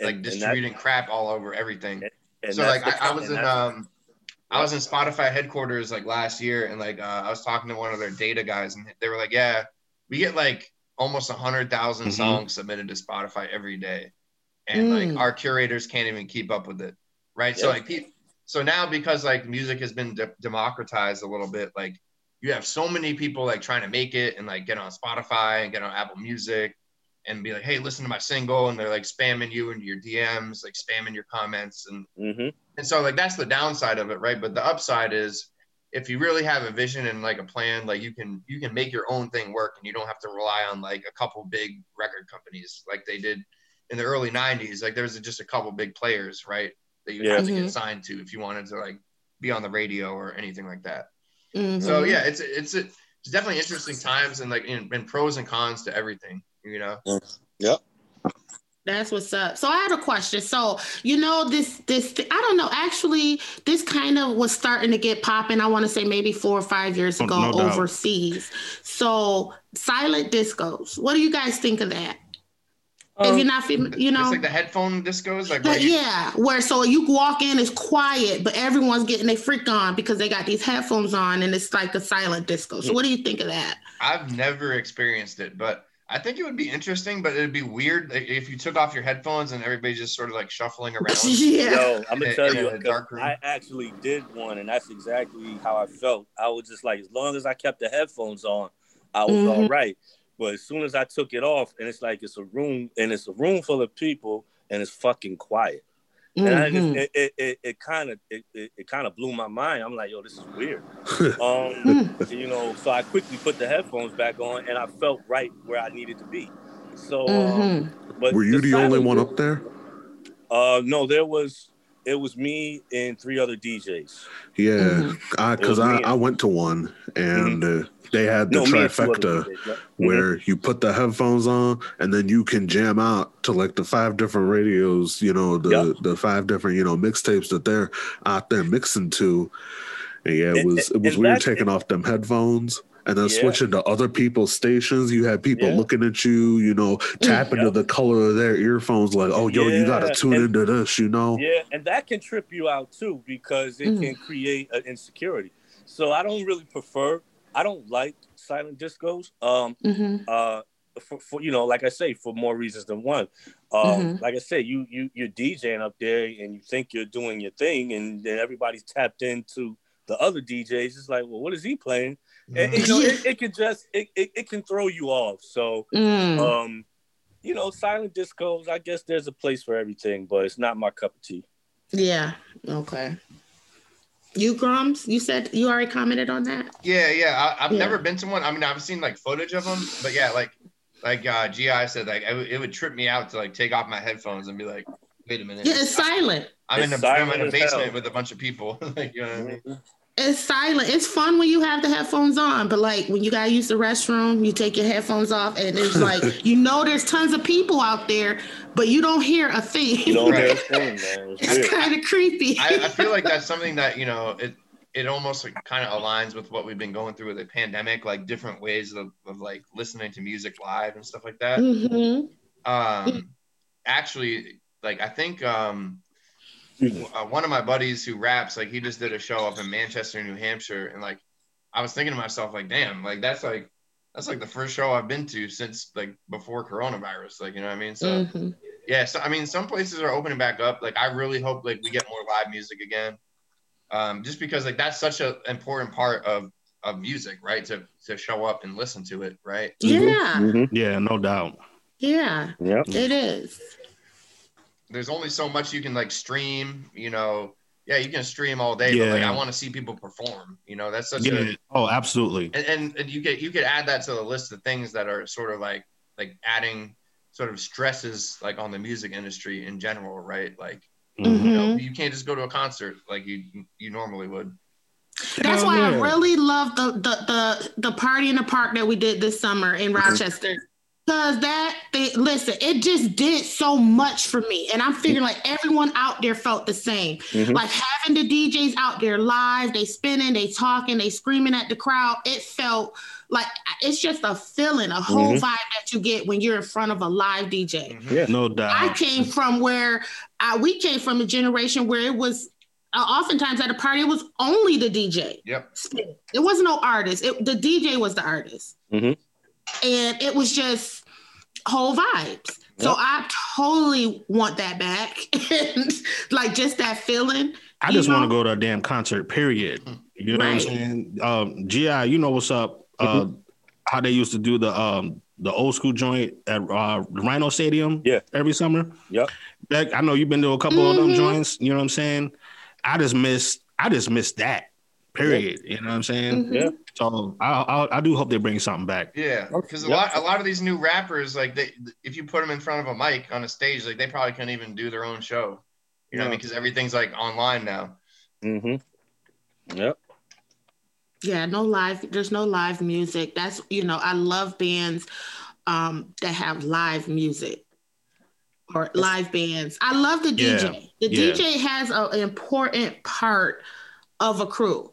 [SPEAKER 5] like
[SPEAKER 4] And- and
[SPEAKER 5] distributing crap all over everything
[SPEAKER 4] and
[SPEAKER 5] so like I, I was in um I was in Spotify headquarters like last year and like uh, I was talking to one of their data guys and they were like yeah we get like almost a hundred thousand
[SPEAKER 2] Mhm.
[SPEAKER 5] songs submitted to Spotify every day and
[SPEAKER 3] Mm.
[SPEAKER 5] like our curators can't even keep up with it right so like pe- so now because like music has been de- democratized a little bit like you have so many people like trying to make it and like get on Spotify and get on Apple Music and be like, hey, listen to my single, and they're like spamming you into your DMs, like spamming your comments, and
[SPEAKER 4] hmm
[SPEAKER 5] and so like that's the downside of it, right? But the upside is if you really have a vision and like a plan, like you can you can make your own thing work, and you don't have to rely on like a couple big record companies like they did in the early '90s. Like there's just a couple big players, right? That you
[SPEAKER 4] Yeah.
[SPEAKER 5] had to get signed to if you wanted to like be on the radio or anything like that.
[SPEAKER 3] Mhm.
[SPEAKER 5] So yeah, it's it's it's definitely interesting times and like in, and pros and cons to everything. You know.
[SPEAKER 4] Yep.
[SPEAKER 3] That's what's up. So I had a question. So you know this this I don't know. Actually, this kind of was starting to get popping. I want to say maybe four or five years ago
[SPEAKER 2] no doubt.
[SPEAKER 3] overseas. So silent discos. What do you guys think of that? If
[SPEAKER 4] Um,
[SPEAKER 3] you're not, fam- you know,
[SPEAKER 5] It's like the headphone discos, like
[SPEAKER 3] But
[SPEAKER 5] where you-
[SPEAKER 3] yeah, where so you walk in, it's quiet, but everyone's getting their freak on because they got these headphones on, and it's like a silent disco. So what do you think of that?
[SPEAKER 5] I've never experienced it, but I think it would be interesting, but it'd be weird if you took off your headphones and everybody's just sort of like shuffling around.
[SPEAKER 3] yeah.
[SPEAKER 4] Yo, I'm gonna tell you,
[SPEAKER 5] a
[SPEAKER 4] 'cause
[SPEAKER 5] dark room.
[SPEAKER 4] I actually did one, and that's exactly how I felt. I was just like, as long as I kept the headphones on, I was
[SPEAKER 3] Mhm.
[SPEAKER 4] all right. But as soon as I took it off, and it's like it's a room, and it's a room full of people, and it's fucking quiet. And I just, it, it, it, it kind of, it, it, it kind of blew my mind. I'm like, yo, this is weird.
[SPEAKER 3] Hmm.
[SPEAKER 4] Um, you know, so I quickly put the headphones back on, and I felt right where I needed to be. So, um,
[SPEAKER 3] Mhm.
[SPEAKER 4] but
[SPEAKER 1] Were you the only one up there?
[SPEAKER 4] Uh, no, there was, it was me and three other DJs.
[SPEAKER 1] Yeah,
[SPEAKER 3] Mhm.
[SPEAKER 1] I because I. I went to one and uh, they had the
[SPEAKER 4] No, me and two other
[SPEAKER 1] trifecta
[SPEAKER 4] DJs, yeah.
[SPEAKER 1] where you put the headphones on and then you can jam out to like the five different radios, you know, the
[SPEAKER 4] Yep.
[SPEAKER 1] the five different you know mixtapes that they're out there mixing to. And yeah, it
[SPEAKER 4] And-
[SPEAKER 1] was it was
[SPEAKER 4] and
[SPEAKER 1] weird
[SPEAKER 4] that's-
[SPEAKER 1] taking off them headphones. And then
[SPEAKER 4] Yeah.
[SPEAKER 1] switching to other people's stations, you had people
[SPEAKER 4] Yeah.
[SPEAKER 1] looking at you, you know, tapping to the color of their earphones, like, "Oh, yo, you gotta tune
[SPEAKER 4] and-
[SPEAKER 1] into this," you know.
[SPEAKER 4] Yeah, and that can trip you out too because it
[SPEAKER 3] Mm.
[SPEAKER 4] can create an insecurity. So I don't really prefer. I don't like silent discos. Um,
[SPEAKER 3] Mhm.
[SPEAKER 4] uh, for, for you know, like I say, for more reasons than one. Um,
[SPEAKER 3] Mhm.
[SPEAKER 4] like I say, you you you're DJing up there and you think you're doing your thing, and then everybody's tapped into the other DJs. It's like, well, what is he playing? And, and, you know, it, it can just it, it, it can throw you off. So
[SPEAKER 3] Mm.
[SPEAKER 4] um, you know, silent discos. I guess there's a place for everything, but it's not my cup of tea.
[SPEAKER 3] Yeah. Okay. You Grums, you said you already commented on that.
[SPEAKER 5] Yeah, yeah. I, I've
[SPEAKER 3] Yeah.
[SPEAKER 5] never been to one. I mean, I've seen like footage of them, but yeah, like like uh, Gi said, like I w- it would trip me out to like take off my headphones and be like, wait a minute,
[SPEAKER 3] Yeah, it's silent.
[SPEAKER 5] I'm in
[SPEAKER 4] It's
[SPEAKER 5] a I'm in a basement
[SPEAKER 4] hell.
[SPEAKER 5] with a bunch of people. like you know what I mean?
[SPEAKER 3] It's silent. It's fun when you have the headphones on, but like when you gotta use the restroom, you take your headphones off, and it's like you know there's tons of people out there, but you don't hear a thing.
[SPEAKER 4] You don't hear a thing, man. It's
[SPEAKER 3] it's kind of creepy.
[SPEAKER 5] I, I feel like that's something that you know it it almost like kind of aligns with what we've been going through with the pandemic, like different ways of, of like listening to music live and stuff like that.
[SPEAKER 3] Mhm.
[SPEAKER 5] Um, actually, like I think um, uh, one of my buddies who raps, like he just did a show up in Manchester, New Hampshire, and like I was thinking to myself, like, damn, like that's like that's like the first show I've been to since like before coronavirus, like you know what I mean? So
[SPEAKER 3] Mhm.
[SPEAKER 5] yeah, so I mean, some places are opening back up. Like I really hope like we get more live music again, um, just because like that's such an important part of of music, right? To to show up and listen to it, right?
[SPEAKER 3] Yeah,
[SPEAKER 4] Mhm.
[SPEAKER 2] Yeah, no doubt.
[SPEAKER 3] yeah,
[SPEAKER 4] Yep.
[SPEAKER 3] it is.
[SPEAKER 5] There's only so much you can like stream, you know. Yeah, you can stream all day, but like I want to see people perform. You know, that's such
[SPEAKER 2] Yeah.
[SPEAKER 5] a
[SPEAKER 2] Oh, absolutely.
[SPEAKER 5] and, and and you get you could add that to the list of things that are sort of like like adding sort of stresses like on the music industry in general, right? Like
[SPEAKER 2] Mhm.
[SPEAKER 5] you know, you can't just go to a concert like you you normally would.
[SPEAKER 3] That's why I really love the, the the the party in the park that we did this summer in Rochester. Cause that they listen, it just did so much for me. And I'm figuring like everyone out there felt the same.
[SPEAKER 4] Mhm.
[SPEAKER 3] Like having the DJs out there live, they spinning, they talking, they screaming at the crowd. It felt like it's just a feeling, a whole
[SPEAKER 4] Mhm.
[SPEAKER 3] vibe that you get when you're in front of a live DJ.
[SPEAKER 4] Yeah.
[SPEAKER 2] No doubt.
[SPEAKER 3] I came from where I, we came from a generation where it was uh, oftentimes at a party it was only the DJ.
[SPEAKER 5] Yep.
[SPEAKER 3] spinning. It was no artist. It, the DJ was the artist,
[SPEAKER 4] Mhm.
[SPEAKER 3] And it was just whole vibes. So I totally want that back, and like just that feeling.
[SPEAKER 2] I just want to go to a damn concert, period. You know
[SPEAKER 3] Right.
[SPEAKER 2] what I'm saying? Um, GI, you know what's up. Uh, how they used to do the um the old school joint at uh, Rhino Stadium.
[SPEAKER 4] Yeah.
[SPEAKER 2] every summer.
[SPEAKER 4] Yep.
[SPEAKER 2] Beck, I know you've been to a couple of them
[SPEAKER 3] Mhm.
[SPEAKER 2] joints. You know what I'm saying? I just miss. I just miss that. Period. You know what I'm saying?
[SPEAKER 3] Mhm.
[SPEAKER 4] Yeah.
[SPEAKER 2] So I, I I do hope they bring something back.
[SPEAKER 5] Yeah, because a
[SPEAKER 4] Yep.
[SPEAKER 5] lot a lot of these new rappers, like they, if you put them in front of a mic on a stage, like they probably couldn't even do their own show. You know,
[SPEAKER 4] Yeah.
[SPEAKER 5] because everything's like online now.
[SPEAKER 4] Mm-hmm. Yep.
[SPEAKER 3] Yeah, no live. There's no live music. That's you know, I love bands um that have live music or live bands. I love the
[SPEAKER 2] Yeah,
[SPEAKER 3] DJ. The
[SPEAKER 2] yeah.
[SPEAKER 3] DJ has a- an important part of a crew.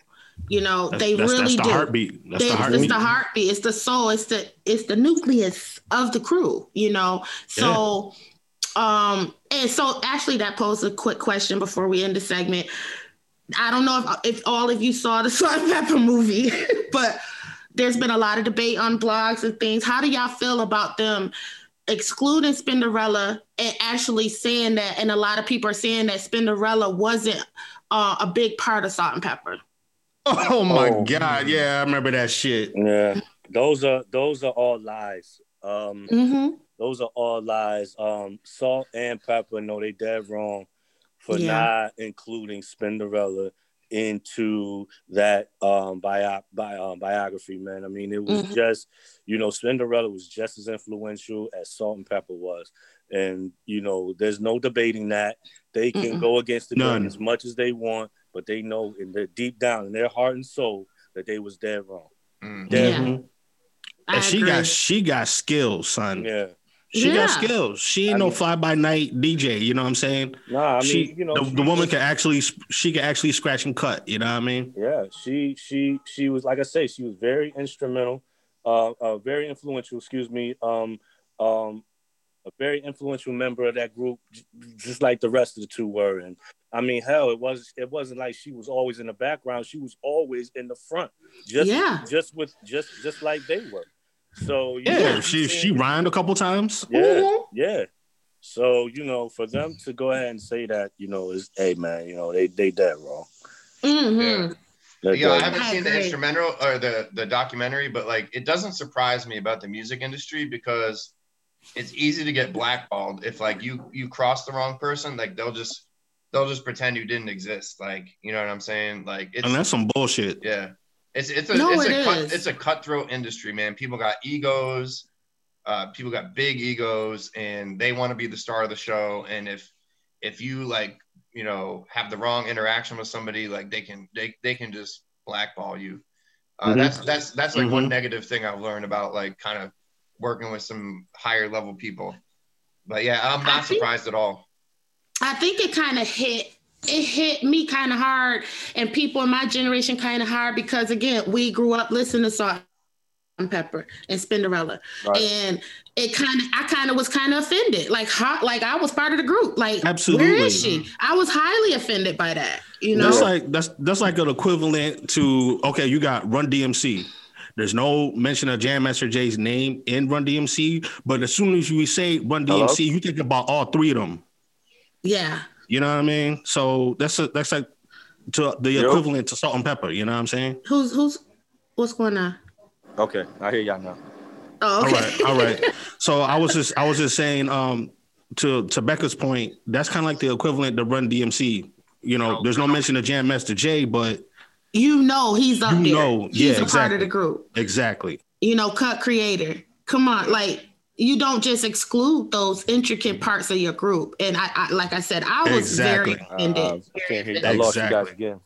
[SPEAKER 3] You know,
[SPEAKER 2] That's,
[SPEAKER 3] they
[SPEAKER 2] that's,
[SPEAKER 3] really
[SPEAKER 2] that's the
[SPEAKER 3] do.
[SPEAKER 2] heartbeat. That's
[SPEAKER 3] They-
[SPEAKER 2] the
[SPEAKER 3] it's
[SPEAKER 2] heartbeat.
[SPEAKER 3] the heartbeat. It's the soul. It's the it's the nucleus of the crew. You know. So, um, and so actually, that posed a quick question before we end the segment. I don't know if if all of you saw the Salt-N-Pepa movie, but there's been a lot of debate on blogs and things. How do y'all feel about them excluding Spinderella and actually saying that? And a lot of people are saying that Spinderella wasn't uh, a big part of Salt-N-Pepa.
[SPEAKER 2] Oh my
[SPEAKER 4] Oh.
[SPEAKER 2] god, yeah, I remember that shit.
[SPEAKER 4] Yeah. Those are those are all lies. Um,
[SPEAKER 3] Mm-hmm.
[SPEAKER 4] those are all lies. Um, Salt-N-Pepa, no, they dead wrong for
[SPEAKER 3] Yeah.
[SPEAKER 4] not including Spinderella into that um bio, bio, um, biography, man. I mean, it was
[SPEAKER 3] Mhm.
[SPEAKER 4] just, you know, Spinderella was just as influential as Salt-N-Pepa was. And, you know, there's no debating that. They can
[SPEAKER 3] Mm-mm.
[SPEAKER 4] go against the
[SPEAKER 2] None.
[SPEAKER 4] grain as much as they want, but they know in their deep down in their heart and soul that they was dead wrong.
[SPEAKER 5] Mm.
[SPEAKER 4] Dead
[SPEAKER 3] Yeah. I
[SPEAKER 2] And she got she got skills, son.
[SPEAKER 4] Yeah.
[SPEAKER 2] She got skills. She ain't
[SPEAKER 4] I
[SPEAKER 2] no fly by night DJ. You know what I'm saying?
[SPEAKER 4] Nah, I mean,
[SPEAKER 2] she,
[SPEAKER 4] you know,
[SPEAKER 2] the,
[SPEAKER 4] she
[SPEAKER 2] the woman can actually she can actually scratch and cut. You know what I mean?
[SPEAKER 4] Yeah, she she she was like I say, she was very instrumental, uh, uh very influential. Excuse me, um, um, a very influential member of that group, just like the rest of the two were. And I mean, hell, it was it wasn't like she was always in the background; she was always in the front, just
[SPEAKER 3] Yeah.
[SPEAKER 4] just with just just like they were. So you
[SPEAKER 2] Yeah,
[SPEAKER 4] know,
[SPEAKER 2] she
[SPEAKER 4] she-
[SPEAKER 2] she rhymed a couple times.
[SPEAKER 4] yeah, yeah. So you know, for them to go ahead and say that, you know, is hey man, you know, they they dead wrong.
[SPEAKER 3] Mm-hmm.
[SPEAKER 4] They're
[SPEAKER 5] Yeah, I haven't
[SPEAKER 3] I
[SPEAKER 5] seen the instrumental or the the documentary, but like it doesn't surprise me about the music industry because it's easy to get blackballed if like you you cross the wrong person, like they'll just they'll just pretend you didn't exist. Like you know what I'm saying? Like it's
[SPEAKER 2] And that's some bullshit.
[SPEAKER 5] yeah, it's it's a
[SPEAKER 3] No,
[SPEAKER 5] it's
[SPEAKER 3] it
[SPEAKER 5] a cut, it's a cutthroat industry, man. People got egos, uh, people got big egos, and they want to be the star of the show. And if if you like you know have the wrong interaction with somebody, like they can they they can just blackball you. Uh,
[SPEAKER 2] Mhm.
[SPEAKER 5] That's that's that's like one
[SPEAKER 2] Mhm.
[SPEAKER 5] negative thing I've learned about like kind of working with some higher level people. But yeah, I'm not
[SPEAKER 3] think-
[SPEAKER 5] surprised at all.
[SPEAKER 3] I think it kind of hit it hit me kind of hard and people in my generation kind of hard because again we grew up listening to salt and pepper and spinderella
[SPEAKER 4] Right.
[SPEAKER 3] and it kind of i kind of was kind of offended like how like i was part of the group like
[SPEAKER 2] Absolutely.
[SPEAKER 3] is she i was highly offended by that you know
[SPEAKER 2] That's like that's that's like an equivalent to okay, you got Run DMC. There's no mention of Jam Master Jay's name in Run DMC, but as soon as you say Run
[SPEAKER 4] Hello?
[SPEAKER 2] DMC, you think about all three of them.
[SPEAKER 3] yeah
[SPEAKER 2] You know what I mean? So that's a, that's like to the
[SPEAKER 4] Yep.
[SPEAKER 2] equivalent to Salt-N-Pepa. You know what I'm saying?
[SPEAKER 3] who's who's what's going on
[SPEAKER 4] Okay, I hear y'all now.
[SPEAKER 3] oh
[SPEAKER 2] All
[SPEAKER 3] okay
[SPEAKER 2] right, all right. So I was just I was just saying um to to Becca's point, that's kind of like the equivalent to Run DMC. You know, there's no mention of Jam Master Jay, but
[SPEAKER 3] you know he's up
[SPEAKER 2] You
[SPEAKER 3] there
[SPEAKER 2] know,
[SPEAKER 3] he's
[SPEAKER 2] yeah,
[SPEAKER 3] a part of the group
[SPEAKER 2] exactly.
[SPEAKER 3] you know, cut creator. Come on, like you don't just exclude those intricate parts of your group. And I, I like I said, I was
[SPEAKER 2] Exactly.
[SPEAKER 3] very offended.
[SPEAKER 4] Uh, I can't hear you. I
[SPEAKER 3] offended.
[SPEAKER 4] lost you guys again.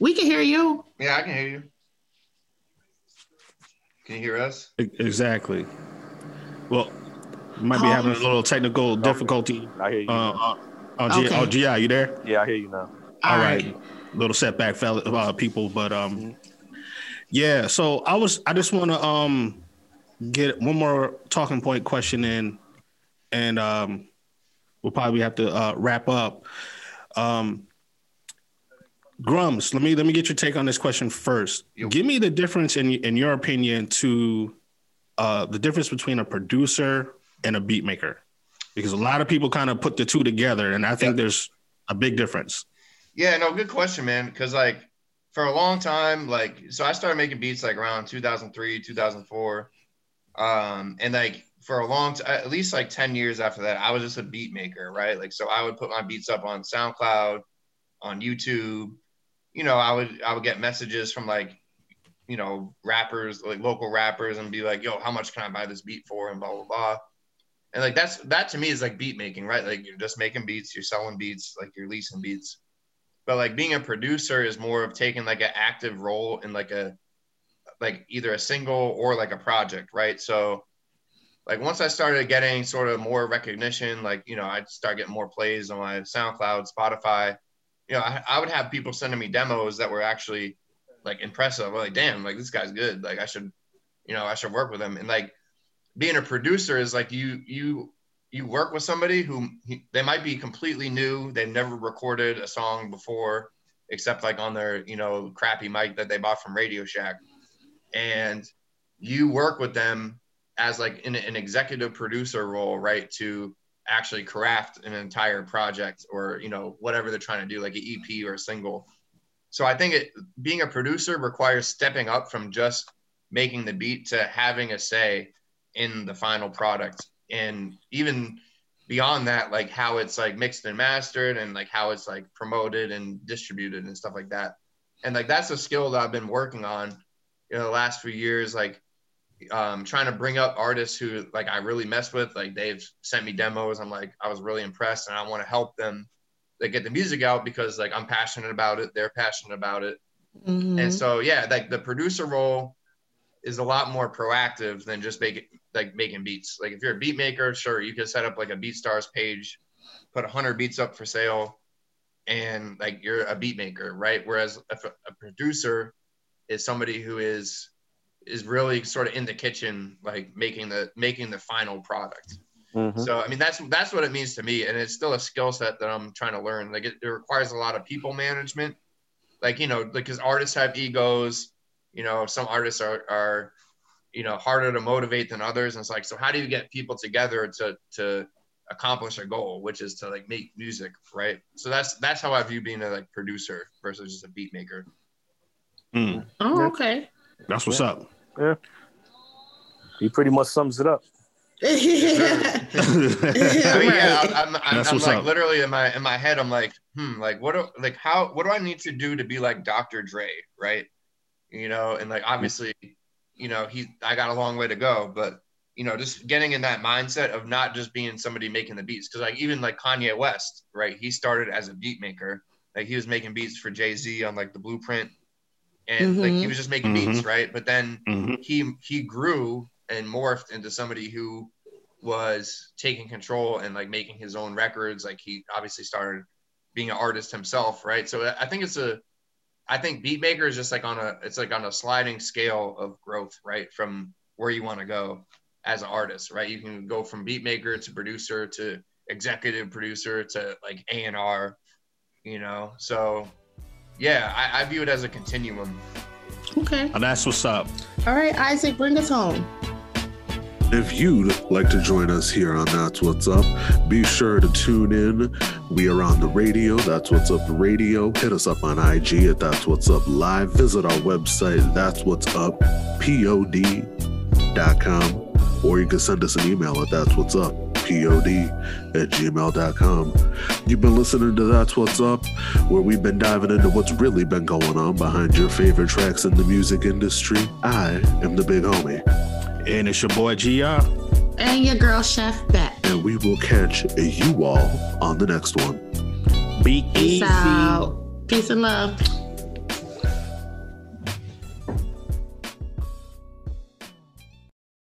[SPEAKER 3] We can hear you.
[SPEAKER 5] Yeah, I can hear you. Can you hear us?
[SPEAKER 2] Exactly. Well, might be
[SPEAKER 3] Oh.
[SPEAKER 2] having a little technical difficulty.
[SPEAKER 4] I hear you.
[SPEAKER 2] Uh, uh, on G-
[SPEAKER 3] Okay.
[SPEAKER 2] oh, GI, you there?
[SPEAKER 4] yeah, I hear you now.
[SPEAKER 2] All right. Little setback, fella, uh, people, but um, yeah. So I was, I just want to um get one more talking point question in, and um, we'll probably have to uh, wrap up. Um, Grums, let me let me get your take on this question first.
[SPEAKER 5] Yo.
[SPEAKER 2] Give me the difference in in your opinion to uh, the difference between a producer and a beat maker, because a lot of people kind of put the two together, and I think
[SPEAKER 5] Yeah.
[SPEAKER 2] there's a big difference.
[SPEAKER 5] Yeah, no, good question, man. Because like for a long time, like so I started making beats like around 2003, 2004. Um, and like for a long time, at least like 10 years after that, I was just a beat maker, right? Like so I would put my beats up on SoundCloud, on YouTube. You know, I would I would get messages from like, you know, rappers, like local rappers, and be like, yo, how much can I buy this beat for? And blah blah blah. And like that's that to me is like beat making, right? Like you're just making beats, you're selling beats, like you're leasing beats but like being a producer is more of taking like an active role in like a like either a single or like a project right? So like once i started getting sort of more recognition like you know i'd start getting more plays on my soundcloud spotify. You know i, I would have people sending me demos that were actually like impressive. Like damn like this guy's good. Like i should you know i should work with him. And like being a producer is like you you you work with somebody who they might be completely new. They've never recorded a song before except like on their you know crappy mic that they bought from radio shack. And you work with them as like in an executive producer role right to actually craft an entire project or you know whatever they're trying to do like an ep or a single. So i think it being a producer requires stepping up from just making the beat to having a say in the final product and even beyond that like how it's like mixed and mastered and like how it's like promoted and distributed and stuff like that. And like that's a skill that i've been working on you know the last few years like um trying to bring up artists who like i really mess with. Like they've sent me demos. I'm like i was really impressed and i want to help them like get the music out because like i'm passionate about it. They're passionate about it.
[SPEAKER 3] Mhm.
[SPEAKER 5] and so yeah like the producer role is a lot more proactive than just making like making beats. Like if you're a beat maker, sure, you can set up like a BeatStars page, put a 100 beats up for sale, and like you're a beat maker, right? Whereas if a, a producer is somebody who is is really sort of in the kitchen, like making the making the final product.
[SPEAKER 6] Mhm.
[SPEAKER 5] So I mean that's that's what it means to me, and it's still a skill set that I'm trying to learn. Like it, it requires a lot of people management. Like you know, because artists have egos. You know, some artists are are you know harder to motivate than others, and it's like so how do you get people together to to accomplish a goal, which is to like make music, right? So that's that's how I view being a like producer versus just a beat maker.
[SPEAKER 2] Mm,
[SPEAKER 3] Oh, okay.
[SPEAKER 2] that's what's up.
[SPEAKER 6] Yeah he pretty much sums it up.
[SPEAKER 5] I mean, yeah, i'm, I'm, I'm,
[SPEAKER 2] That's
[SPEAKER 5] I'm
[SPEAKER 2] what's
[SPEAKER 5] like
[SPEAKER 2] up.
[SPEAKER 5] literally in my in my head, I'm like, hmm, like what do like how what do I need to do to be like Dr. Dre, right? You know, and like obviously, you know, he I got a long way to go, but you know, just getting in that mindset of not just being somebody making the beats, because like even like Kanye West, right? He started as a beat maker, like he was making beats for Jay Z on like the Blueprint, and like he
[SPEAKER 3] Mhm.
[SPEAKER 5] was just making beats, right? But then
[SPEAKER 2] Mhm.
[SPEAKER 5] he he grew and morphed into somebody who was taking control and like making his own records like he obviously started being an artist himself right so i think it's a i think Beatmaker is just like on a it's like on a sliding scale of growth right from where you want to go as an artist right you can go from Beatmaker to producer to executive producer to like a&r you know so yeah I, I view it as a continuum
[SPEAKER 3] Okay.
[SPEAKER 2] And that's what's up.
[SPEAKER 3] All right, Isaac, bring us home.
[SPEAKER 1] If you'd like to join us here on That's What's Up, be sure to tune in. We are on the radio. That's What's Up Radio. Hit us up on IG at That's What's Up Live. Visit our website, That's What's Up, P-O-D.com. Or you can send us an email at That's What's Up, P-O-D at gmail.com. You've been listening to That's What's Up, where we've been diving into what's really been going on behind your favorite tracks in the music industry. I am the big homie.
[SPEAKER 2] And it's your boy GR.
[SPEAKER 3] And your girl, Chef Bet.
[SPEAKER 1] and we will catch you all on the next one.
[SPEAKER 2] Be
[SPEAKER 3] Peace
[SPEAKER 2] easy.
[SPEAKER 3] out. Peace and love.